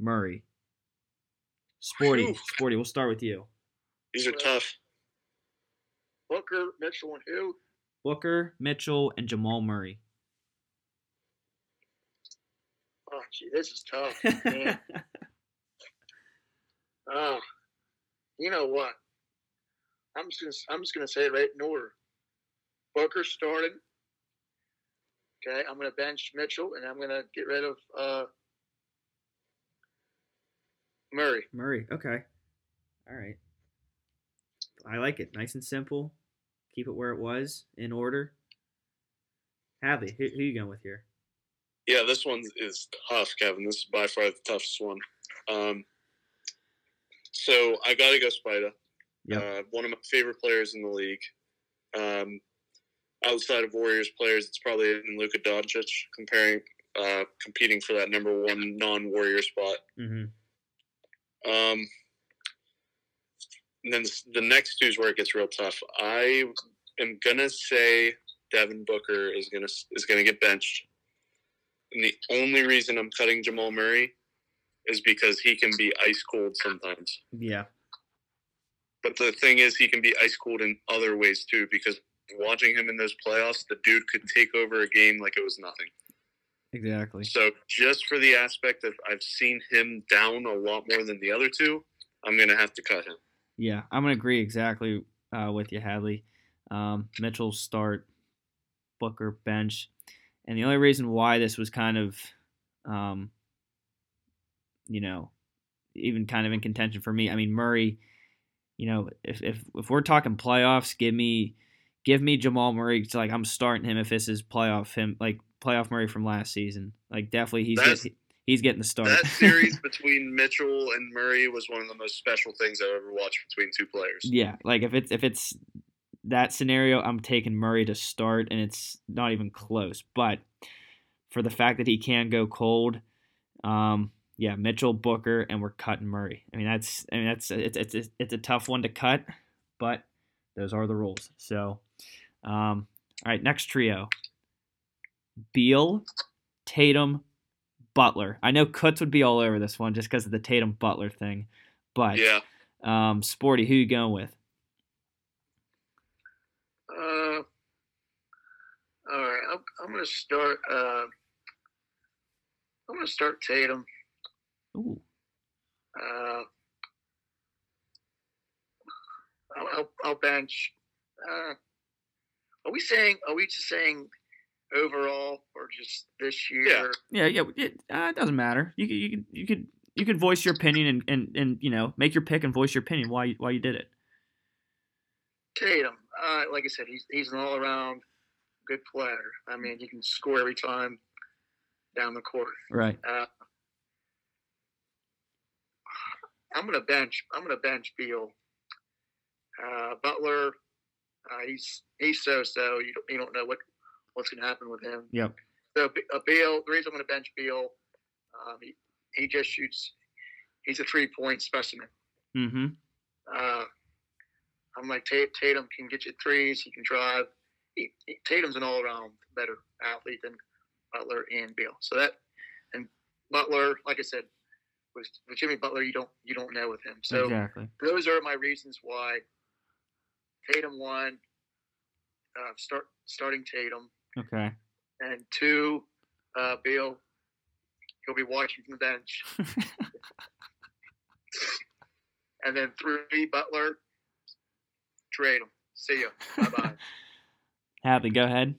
Murray. Sporty, Whew. Sporty. We'll start with you. These are tough. Booker, Mitchell, and who? Booker, Mitchell, and Jamal Murray. Oh, gee, this is tough. Oh, <laughs> you know what? I'm just gonna I'm just gonna say it right in order. Booker started. Okay, I'm gonna bench Mitchell and I'm gonna get rid of uh, Murray. Murray. Okay. All right. I like it. Nice and simple. Keep it where it was in order. Hadley, who, who you going with here? Yeah, this one is tough, Kevin. This is by far the toughest one. Um, so I got to go Spida. Yep. Uh, one of my favorite players in the league. Um, outside of Warriors players, it's probably Luka Doncic comparing, uh, competing for that number one non-Warrior spot. Mm-hmm. Um, and then the next two is where it gets real tough. I am gonna say Devin Booker is gonna is gonna get benched, and the only reason I'm cutting Jamal Murray is because he can be ice cold sometimes. Yeah. But the thing is, he can be ice cold in other ways too. Because watching him in those playoffs, the dude could take over a game like it was nothing. Exactly. So just for the aspect of I've seen him down a lot more than the other two, I'm gonna have to cut him. Yeah, I'm gonna agree exactly uh, with you, Hadley. Um, Mitchell start, Booker bench, and the only reason why this was kind of, um, you know, even kind of in contention for me. I mean Murray, you know, if if if we're talking playoffs, give me give me Jamal Murray. It's like I'm starting him if this is playoff him like playoff Murray from last season. Like definitely he's That's- he's getting the start. That <laughs> series between Mitchell and Murray was one of the most special things I've ever watched between two players. Yeah, like if it's if it's that scenario, I'm taking Murray to start, and it's not even close. But for the fact that he can go cold, um, yeah, Mitchell, Booker, and we're cutting Murray. I mean, that's I mean that's it's it's it's- a tough one to cut, but those are the rules. So, um, all right, next trio: Beal, Tatum, Butler. I know Kutz would be all over this one just because of the Tatum Butler thing, but Yeah, um, Sporty, who you going with? Uh, all right, I'm, I'm gonna start. Uh, I'm gonna start Tatum. Ooh, Uh, I'll, I'll, I'll bench. Uh, are we saying? Are we just saying overall, or just this year? Yeah. yeah, yeah. It, uh, it doesn't matter. You could, you could, you could, you could voice your opinion and, and, and you know make your pick and voice your opinion why you, why you did it. Tatum. Uh, like I said, he's he's an all-around good player. I mean, he can score every time down the court. Right. Uh, I'm gonna bench. I'm gonna bench Beal. Uh, Butler, uh, he's he's so so. You don't, you don't know what what's gonna happen with him. Yep. So uh, Beal, the reason I'm gonna bench Beal, um, he, he just shoots. He's a three point specimen. Mm-hmm. Uh, I'm like Tatum can get you threes. He can drive. he, he, Tatum's an all around better athlete than Butler and Beal. So that and Butler, like I said, with, with Jimmy Butler, you don't you don't know with him. So exactly. those are my reasons why Tatum one, uh, start starting Tatum, Okay. and two, uh, Beal. He'll be watching from the bench, <laughs> and then three, Butler. Trade him. See you. Bye bye. <laughs> Hadley, go ahead.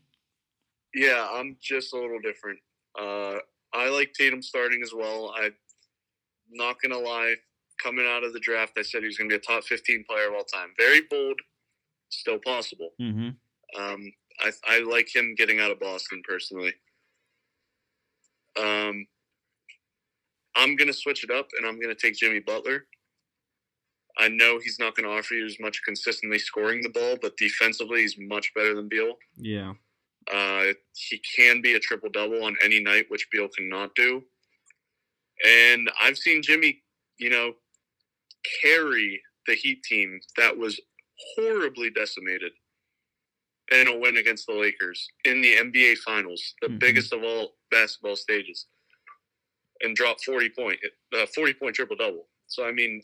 Yeah, I'm just a little different. Uh, I like Tatum starting as well. I'm not gonna lie. Coming out of the draft, I said he was gonna be a top 15 player of all time. Very bold, still possible. Mm-hmm. Um, I, I like him getting out of Boston personally. Um, I'm gonna switch it up, and I'm gonna take Jimmy Butler. I know he's not going to offer you as much consistently scoring the ball, but defensively, he's much better than Beal. Yeah. Uh, he can be a triple double on any night, which Beal cannot do. And I've seen Jimmy, you know, carry the Heat team that was horribly decimated in a win against the Lakers in the NBA Finals, the Mhm. biggest of all basketball stages, and drop forty point, uh, forty point triple double. So I mean,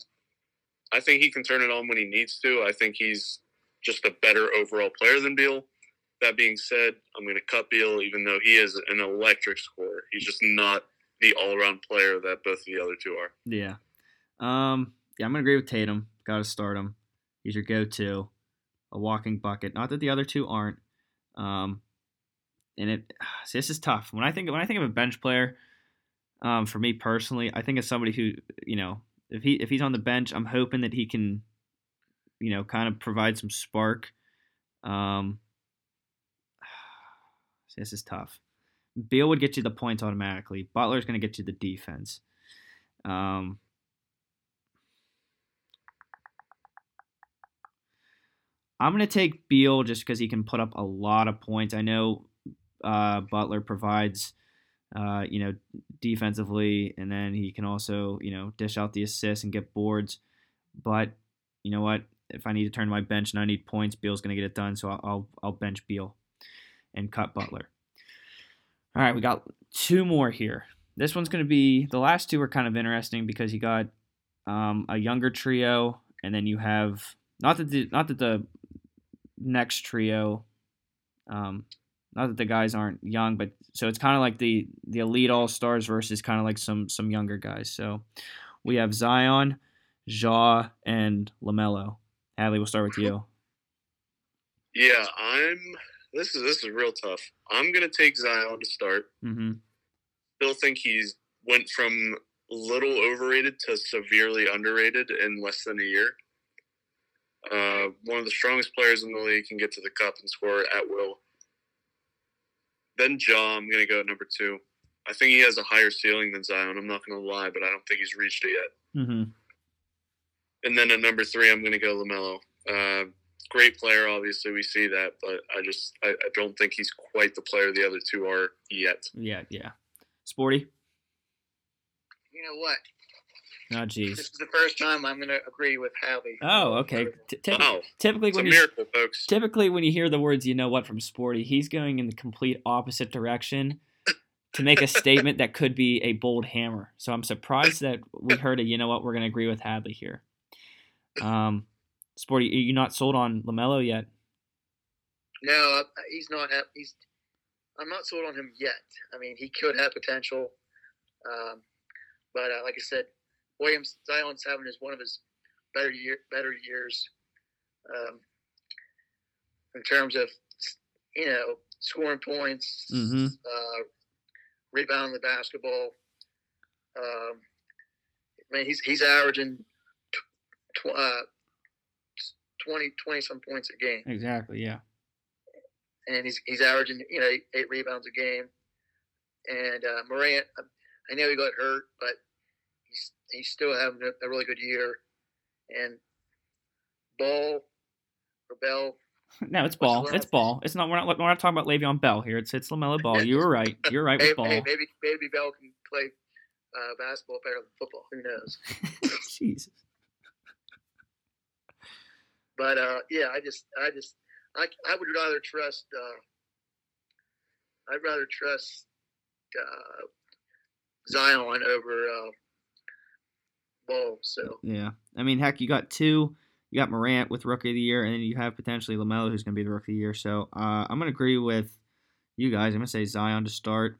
I think he can turn it on when he needs to. I think he's just a better overall player than Beal. That being said, I'm going to cut Beal, even though he is an electric scorer. He's just not the all-around player that both of the other two are. Yeah. Um. Yeah, I'm gonna agree with Tatum. Got to start him. He's your go-to, a walking bucket. Not that the other two aren't. Um. And it. <sighs> See, this is tough. When I think when I think of a bench player, um, for me personally, I think of somebody who you know, if he if he's on the bench, I'm hoping that he can, you know, kind of provide some spark. Um. <sighs> See, this is tough. Beal would get you the points automatically. Butler's going to get you the defense. Um, I'm going to take Beal just because he can put up a lot of points. I know uh, Butler provides, uh, you know, defensively, and then he can also, you know, dish out the assists and get boards. But you know what? If I need to turn my bench and I need points, Beal's going to get it done. So I'll, I'll bench Beal and cut Butler. All right, we got two more here. This one's going to be the last two are kind of interesting because you got um, a younger trio, and then you have not that the not that the next trio, um, not that the guys aren't young, but so it's kind of like the the elite all stars versus kind of like some some younger guys. So we have Zion, Ja, and Lamelo. Hadley, we'll start with you. <laughs> Yeah, I'm. This is this is real tough. I'm gonna take Zion to start. Mm-hmm. Still think he's went from little overrated to severely underrated in less than a year. Uh, one of the strongest players in the league can get to the cup and score at will. Then Ja, I'm gonna go at number two. I think he has a higher ceiling than Zion. I'm not gonna lie, but I don't think he's reached it yet. Mm-hmm. And then at number three, I'm gonna go Lamelo. Uh, great player, obviously we see that, but I just I, I don't think he's quite the player the other two are yet. Yeah, yeah. Sporty. You know what? Oh, geez. This is the first time I'm going to agree with Hallie. Oh, okay. T- typ- Wow, typically, it's when you miracle, folks. typically when you hear the words "you know what" from Sporty, he's going in the complete opposite direction to make a statement that could be a bold hammer. So I'm surprised that we heard a "you know what" we're going to agree with Hadley here. Um, Sporty, are you not sold on Lamelo yet? No, uh, he's not. Have, he's. I'm not sold on him yet. I mean, he could have potential, um, but uh, like I said, Williams Zion's having is one of his better year better years um, in terms of you know scoring points, Mhm. uh, rebounding the basketball. Um, I mean, he's he's averaging tw- uh, 20, 20 some points a game Exactly. Yeah. and he's he's averaging you know eight, eight rebounds a game. And uh, Morant, I know he got hurt, but he's still having a, a really good year. And Ball or Bell, <laughs> No, it's ball. It's ball. It's not. We're not. We're not talking about Le'Veon Bell here. It's it's Lamelo Ball. You were right. <laughs> You were right hey, with ball. hey, maybe maybe Bell can play uh, basketball better than football. Who knows? <laughs> Jesus. But uh, yeah, I just I just I, I would rather trust. Uh, I'd rather trust uh, Zion over uh, Ball. So Yeah, I mean, heck, you got two. You got Morant with Rookie of the Year, and then you have potentially Lamelo, who's going to be the Rookie of the Year. So uh, I'm going to agree with you guys. I'm going to say Zion to start.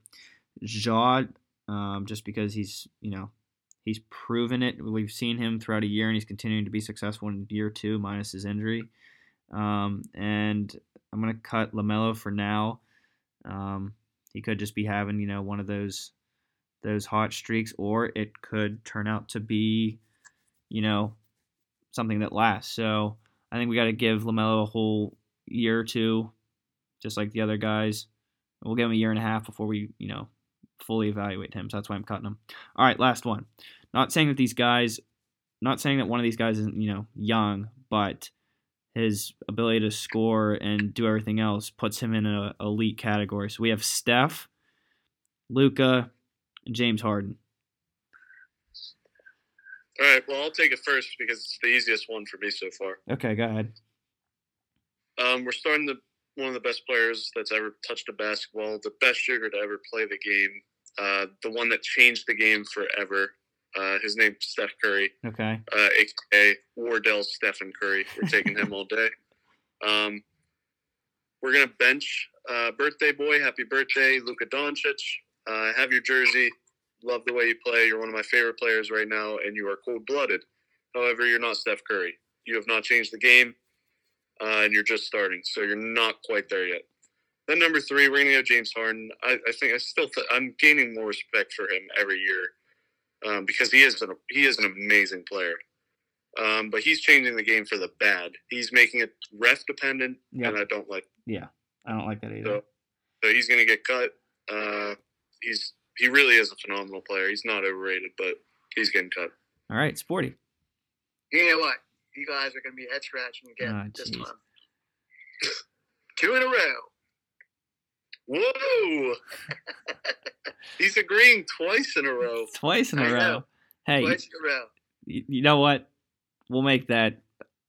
Ja, um, just because he's you know he's proven it. We've seen him throughout a year, and he's continuing to be successful in year two, minus his injury. Um, and I'm going to cut Lamelo for now. Um, he could just be having you know one of those those hot streaks, or it could turn out to be, you know, something that lasts. So I think we got to give Lamelo a whole year or two, just like the other guys. We'll give him a year and a half before we, you know, fully evaluate him. So that's why I'm cutting him. All right, last one. Not saying that these guys, not saying that one of these guys isn't, you know, young, but his ability to score and do everything else puts him in an elite category. So we have Steph, Luka, and James Harden. All right, well, I'll take it first because it's the easiest one for me so far. Okay, go ahead. Um, we're starting the one of the best players that's ever touched a basketball, the best shooter to ever play the game, uh, the one that changed the game forever. Uh, his name's Steph Curry, Okay. uh, aka Wardell Stephen Curry. We're taking him all day. <laughs> Um, we're gonna bench uh, birthday boy. Happy birthday, Luka Doncic. Uh, have your jersey. Love the way you play. You're one of my favorite players right now, and you are cold blooded. However, you're not Steph Curry. You have not changed the game, uh, and you're just starting, so you're not quite there yet. Then number three, we're gonna go James Harden. I, I think I still th- I'm gaining more respect for him every year um, because he is an he is an amazing player. Um, but he's changing the game for the bad. He's making it ref dependent, Yep. and I don't like. Yeah, I don't like that either. So, so he's going to get cut. Uh, he's he really is a phenomenal player. He's not overrated, but he's getting cut. All right, sporty. you know what? You guys are going to be head scratching again Ah, this jeez. time. <laughs> Two in a row. Whoa! <laughs> he's agreeing twice in a row. <laughs> Twice in a I row. know. Hey, Twice in a row. you, you know what? We'll make that.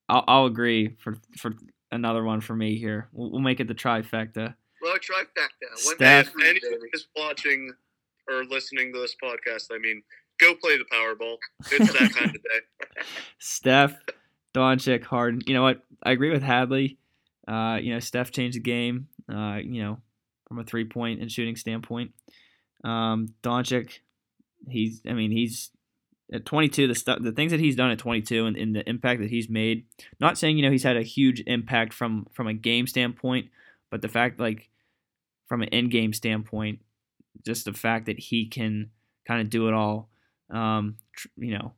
I'll, I'll agree for for another one for me here. We'll, we'll make it the trifecta. Well, trifecta. One Steph- man three, Anyone who's watching or listening to this podcast, I mean, go play the Powerball. It's that kind of day. Steph, Doncic, Harden. You know what? I agree with Hadley. Uh, you know, Steph changed the game. Uh, you know, from a three point and shooting standpoint. Um, Doncic, he's. I mean, he's at 22. The stuff, the things that he's done at 22, and, and the impact that he's made. Not saying you know he's had a huge impact from from a game standpoint, but the fact like from an in game standpoint, just the fact that he can kind of do it all. Um, tr- you know,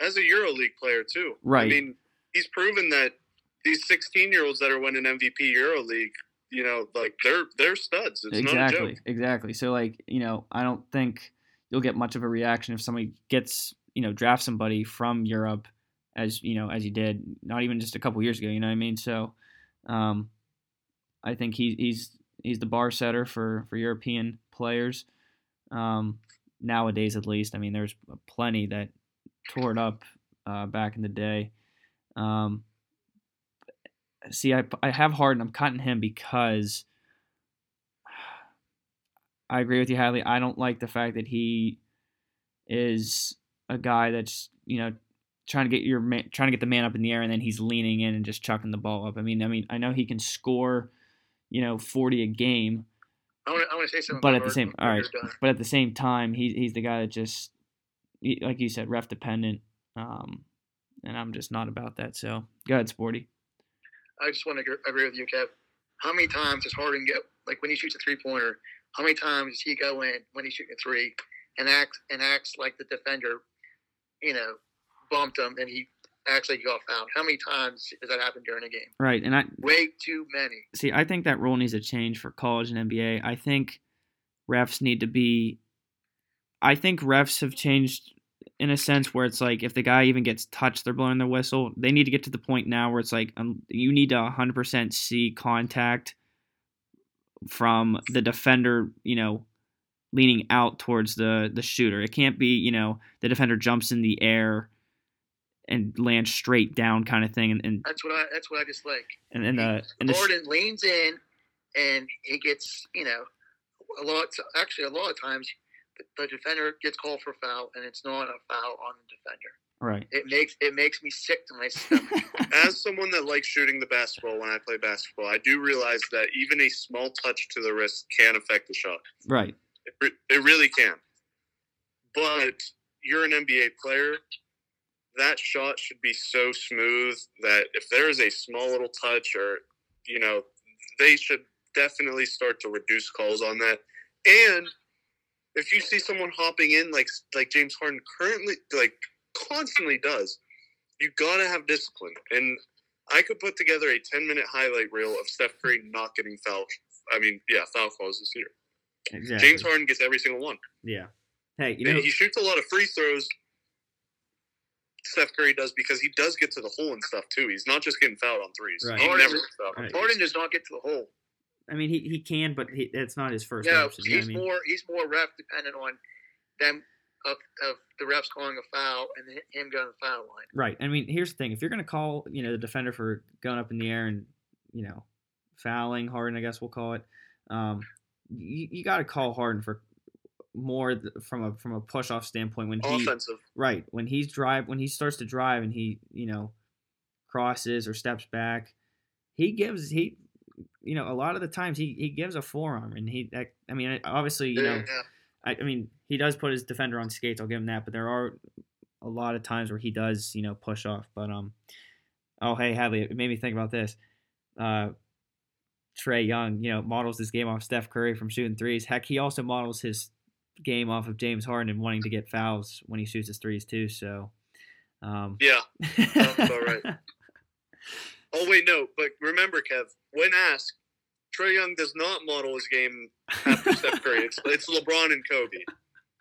As a EuroLeague player too. Right. I mean, he's proven that these 16 year olds that are winning MVP EuroLeague, you know, like they're they're studs. It's not a exactly, exactly. So like, you know, I don't think you'll get much of a reaction if somebody gets, you know, draft somebody from Europe as, you know, as he did not even just a couple years ago, you know what I mean? So um I think he, he's he's the bar setter for for European players. Um nowadays at least. I mean, there's plenty that tore it up uh, back in the day. Um see I I have Harden, I'm cutting him because I agree with you, Hadley. I don't like the fact that he is a guy that's you know trying to get your man, trying to get the man up in the air, and then he's leaning in and just chucking the ball up. I mean, I mean, I know he can score, you know, forty a game, I want to I want to say something. but about at the same, all right, but at the same time, he's he's the guy that just, he- like you said, ref dependent. Um, and I'm just not about that. So go ahead, Sporty. I just want to agree- agree with you, Kev. How many times does Harden get like when he shoots a three pointer? How many times does he go in when he's shooting a three and acts and acts like the defender, you know, bumped him and he he got fouled? How many times does that happen during a game? Right, and I Way too many. see. I think that rule needs to change for college and NBA. I think refs need to be. I think refs have changed in a sense where it's like if the guy even gets touched, they're blowing their whistle. They need to get to the point now where it's like um, you need to 100% see contact from the defender, you know, leaning out towards the the shooter. It can't be, you know, the defender jumps in the air and land straight down kind of thing. And and That's what I that's what I dislike. and, uh, and the and the sh- Harden leans in, and he gets you know a lot. Actually, a lot of times the, the defender gets called for foul, and it's not a foul on the defender. right. It makes it makes me sick to my stomach. <laughs> As someone that likes shooting the basketball when I play basketball, I do realize that even a small touch to the wrist can affect the shot. Right. It, re- it really can. But you're an NBA player. That shot should be so smooth that if there is a small little touch or, you know, they should definitely start to reduce calls on that. And if you see someone hopping in like like James Harden currently like constantly does, you gotta have discipline. And I could put together a 10 minute highlight reel of Steph Curry not getting foul. I mean, yeah, foul calls this year. Exactly. James Harden gets every single one. Yeah. Hey, you And know, he shoots a lot of free throws. Steph Curry does because he does get to the hole and stuff too. He's not just getting fouled on threes. Right. Harden- never gets fouled on Right. threes. Harden does not get to the hole. I mean, he, he can, but he, it's not his first No, option. you know he's I mean? more he's more ref dependent on them of, of the refs calling a foul and him going to the foul line. Right. I mean, here's the thing: if you're going to call, you know, the defender for going up in the air and, you know, fouling Harden, I guess we'll call it. Um, you, you got to call Harden for more from a from a push off standpoint when he Offensive. right when he's drive when he starts to drive and he you know crosses or steps back, he gives he you know a lot of the times he he gives a forearm and he that, I mean obviously you know Yeah. I, I mean, he does put his defender on skates. I'll give him that. But there are a lot of times where he does, you know, push off. But um, oh hey Hadley, it made me think about this. Uh, Trae Young, you know, models his game off Steph Curry from shooting threes. Heck, he also models his game off of James Harden and wanting to get fouls when he shoots his threes too. So, um, Yeah. About right. <laughs> Oh wait, no. But remember, Kev, when asked, Trae Young does not model his game after <laughs> Steph Curry. It's, it's LeBron and Kobe.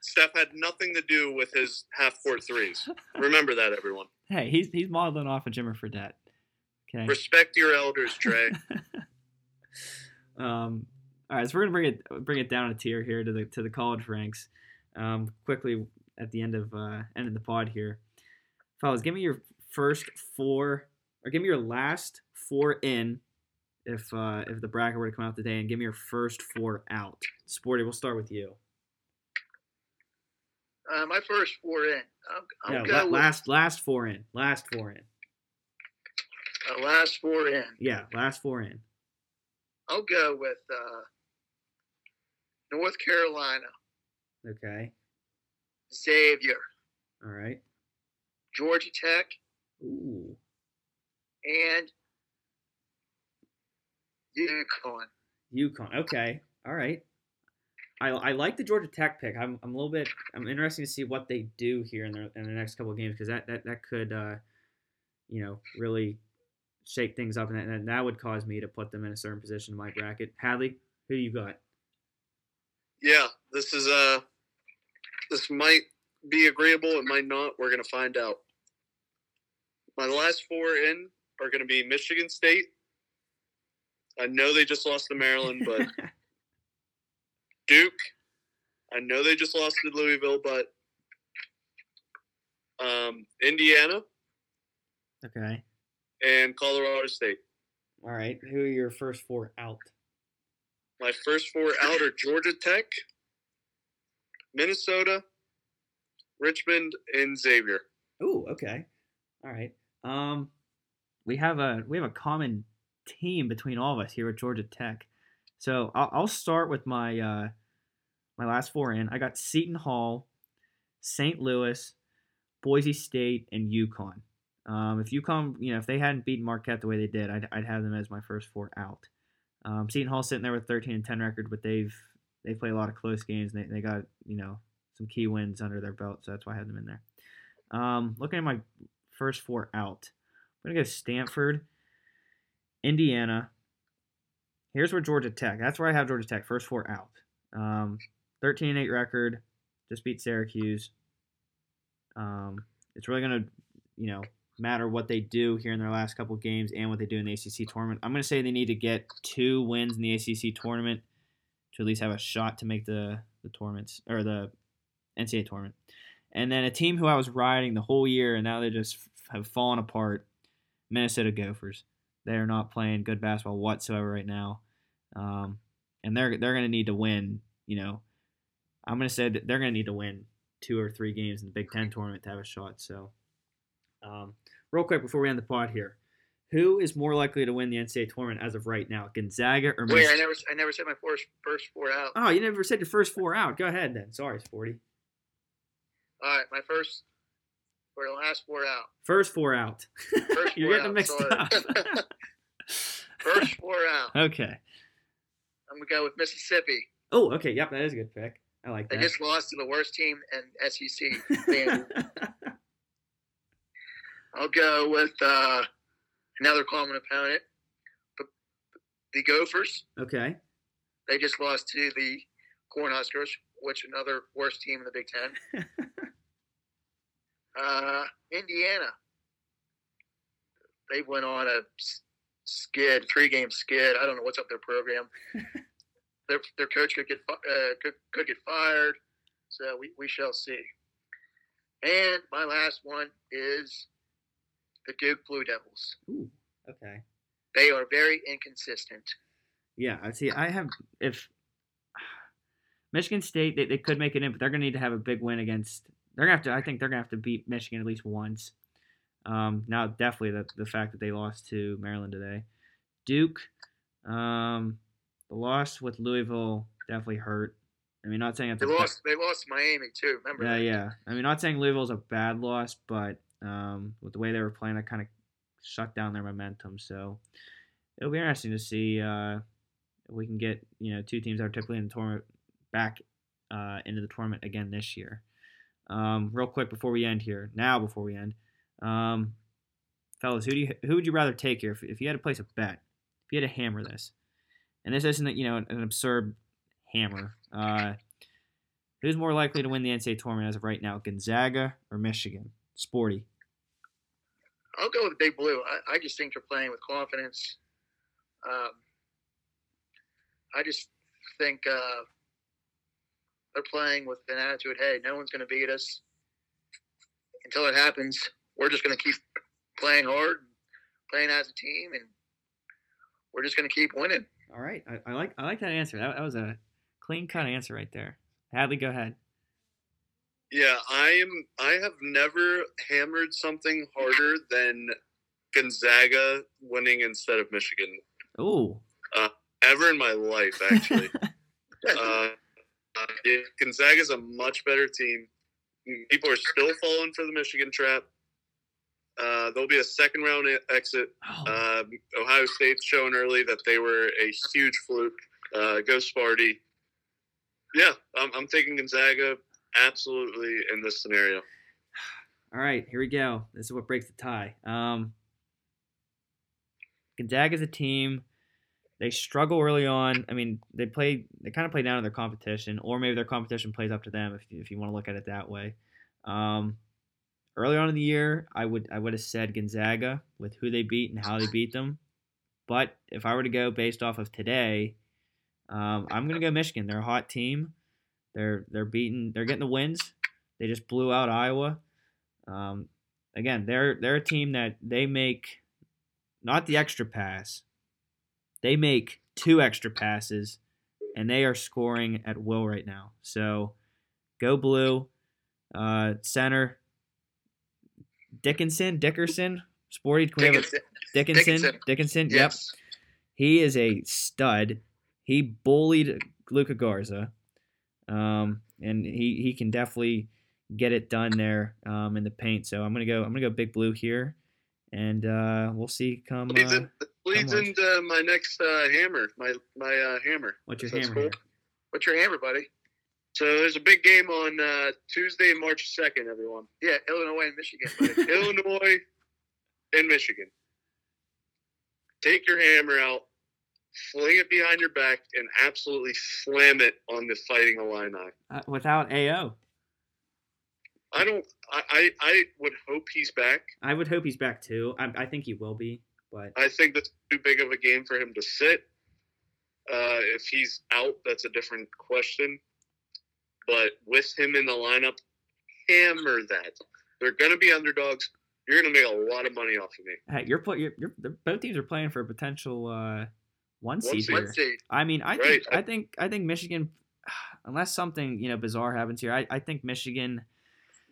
Steph had nothing to do with his half court threes. Remember that, everyone. hey, he's he's modeling off of Jimmer Fredette. Okay. Respect your elders, Trae. <laughs> Um, all right, so we're gonna bring it bring it down a tier here to the to the college ranks. Um, quickly at the end of uh, end of the pod here, fellas, give me your first four, or give me your last four in, if uh, if the bracket were to come out today, and give me your first four out. Sporty, we'll start with you. Uh, my first four in. I'll, I'll Yeah, go la- with last last four in, last four in. uh, last four in. Yeah, last four in. I'll go with uh, North Carolina, Okay. Xavier, All right. Georgia Tech, Ooh. and UConn. UConn. Okay. All right. I, I like the Georgia Tech pick. I'm, I'm a little bit I'm interested to see what they do here in the in the next couple of games because that, that that could uh, you know really shake things up and that, and that would cause me to put them in a certain position in my bracket. Hadley, who you got? Yeah, this is uh this might be agreeable, it might not. We're gonna find out. My last four in are gonna be Michigan State. I know they just lost to Maryland, but <laughs> Duke. I know they just lost to Louisville, but um, Indiana okay. and Colorado State. All right. Who are your first four out? My first four out are Georgia Tech, Minnesota, Richmond, and Xavier. Ooh, okay. All right. Um, we have a we have a common team between all of us here at Georgia Tech. So I'll, I'll start with my uh, my last four in. I got Seton Hall, St. Louis, Boise State, and UConn. Um, if UConn, you know, if they hadn't beaten Marquette the way they did, I'd, I'd have them as my first four out. Um, Seton Hall's sitting there with 13 and 10 record, but they've they play a lot of close games. They, they got you know some key wins under their belt, so that's why I had them in there. Um, looking at my first four out, I'm gonna go Stanford, Indiana. Here's where Georgia Tech. That's where I have Georgia Tech first four out. Um, 13 and 8 record, just beat Syracuse. Um, it's really gonna, you know, matter what they do here in their last couple games and what they do in the ACC tournament. I'm gonna say they need to get two wins in the ACC tournament to at least have a shot to make the the tournaments or the NCAA tournament. And then a team who I was riding the whole year, and now they just have fallen apart. Minnesota Gophers. They are not playing good basketball whatsoever right now, um, and they're they're going to need to win. You know, I'm going to say they're going to need to win two or three games in the Big Ten tournament to have a shot. So, um, real quick before we end the pod here, who is more likely to win the NCAA tournament as of right now, Gonzaga or Wait, Michigan? I never, I never said my first first four out. Oh, you never said your first four out. Go ahead then. Sorry, Sporty. All right, my first or the last four out. First four out. <laughs> First You're four getting out, mixed sorry. up. <laughs> <laughs> First four out. okay. I'm gonna go with Mississippi. Oh, okay. Yep, that is a good pick. I like They that. just lost to the worst team in SEC. I'll go with uh, another common opponent, the, the Gophers. okay. They just lost to the Cornhuskers, which another worst team in the Big Ten. <laughs> Uh, Indiana. They went on a skid, three game skid. I don't know what's up their program. <laughs> their their coach could get uh, could, could get fired, so we, we shall see. And my last one is the Duke Blue Devils. Ooh, okay. They are very inconsistent. Yeah, I see. I have if <sighs> Michigan State they, they could make it in, but they're gonna need to have a big win against. They're gonna have to. I think they're gonna have to beat Michigan at least once. Um, now definitely the the fact that they lost to Maryland today. Duke, um, the loss with Louisville definitely hurt. I mean, not saying it's They lost. They lost Miami too. Remember? Yeah, that? yeah. I mean, not saying Louisville's a bad loss, but um, with the way they were playing, that kind of shut down their momentum. So it'll be interesting to see uh, if we can get you know two teams that are typically in the tournament back uh, into the tournament again this year. Um, real quick before we end here, now before we end, um, fellas, who do you who would you rather take here if, if you had to place a bet, if you had to hammer this, and this isn't you know an, an absurd hammer. Uh, Who's more likely to win the NCAA tournament as of right now, Gonzaga or Michigan? Sporty. I'll go with Big Blue. I, I just think they're playing with confidence. Um, I just think uh, they're playing with an attitude. Hey, no one's going to beat us. Until it happens, we're just going to keep playing hard, playing as a team, and we're just going to keep winning. All right, I, I like I like that answer. That, that was a clean cut answer right there. Hadley, go ahead. Yeah, I am. I have never hammered something harder than Gonzaga winning instead of Michigan Ooh, ever in my life. Actually, <laughs> uh, uh, yeah, Gonzaga's a much better team. People are still falling for the Michigan trap. Uh, there'll be a second round exit. oh, Uh, Ohio State's shown early that they were a huge fluke. Uh, go Sparty. Yeah, I'm, I'm taking Gonzaga absolutely in this scenario. <sighs> all right. Here we go. This is what breaks the tie. Um, Gonzaga's a team. They struggle early on. I mean, they play. They kind of play down to their competition, or maybe their competition plays up to them. If if you want to look at it that way. Um, early on in the year, I would I would have said Gonzaga with who they beat and how they beat them. But if I were to go based off of today, um, I'm gonna go Michigan. They're a hot team. They're they're beating. They're getting the wins. They just blew out Iowa. Um, again, they're they're a team that they make not the extra pass. They make two extra passes, and they are scoring at will right now. So, go blue. Uh, center Dickinson, Dickerson, Sporty. Can we have a- Dickinson. Dickinson, Dickinson. Dickinson. Yep, he is a stud. He bullied Luka Garza, um, and he he can definitely get it done there um, in the paint. So I'm gonna go. I'm gonna go big blue here, and uh, we'll see. Come Leads, uh, in, leads on. into my next uh, hammer, my my uh, hammer. what's your hammer? cool. What's your hammer, buddy? So there's a big game on uh, Tuesday, March 2nd, everyone. Yeah, Illinois and Michigan, buddy. <laughs> Illinois and Michigan. Take your hammer out, fling it behind your back, and absolutely slam it on the Fighting Illini. Uh, without Ayo, I don't. I, I, I would hope he's back. I would hope he's back too. I, I think he will be, but I think that's too big of a game for him to sit. Uh, if he's out, that's a different question. But with him in the lineup, hammer that. They're going to be underdogs. You're gonna make a lot of money off of me. Hey, you're, play, you're, you're both teams are playing for a potential uh, one seed. One seed. I mean, I Right. think I think I think Michigan, <sighs> unless something you know bizarre happens here, I, I think Michigan.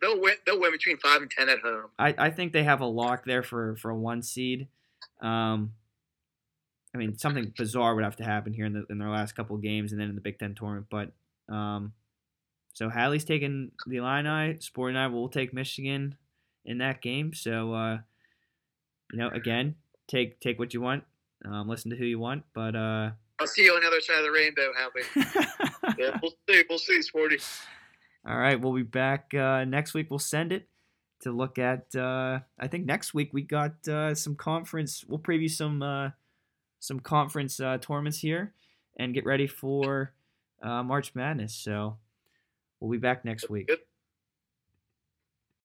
They'll win. They'll win between five and ten at home. I, I think they have a lock there for for a one seed. Um, I mean, something bizarre would have to happen here in the in their last couple of games, and then in the Big Ten tournament. But um, so Hadley's taking the Illini. Sport and I will take Michigan in that game. So uh, you know, again, take take what you want, um, listen to who you want, but uh, I'll see you on the other side of the rainbow, Howie. <laughs> Yeah, we'll see. We'll see, Sporty. All right, we'll be back uh, next week. We'll send it to look at. Uh, I think next week we got uh, some conference. We'll preview some uh, some conference uh, tournaments here and get ready for uh, March Madness. So we'll be back next week. Good.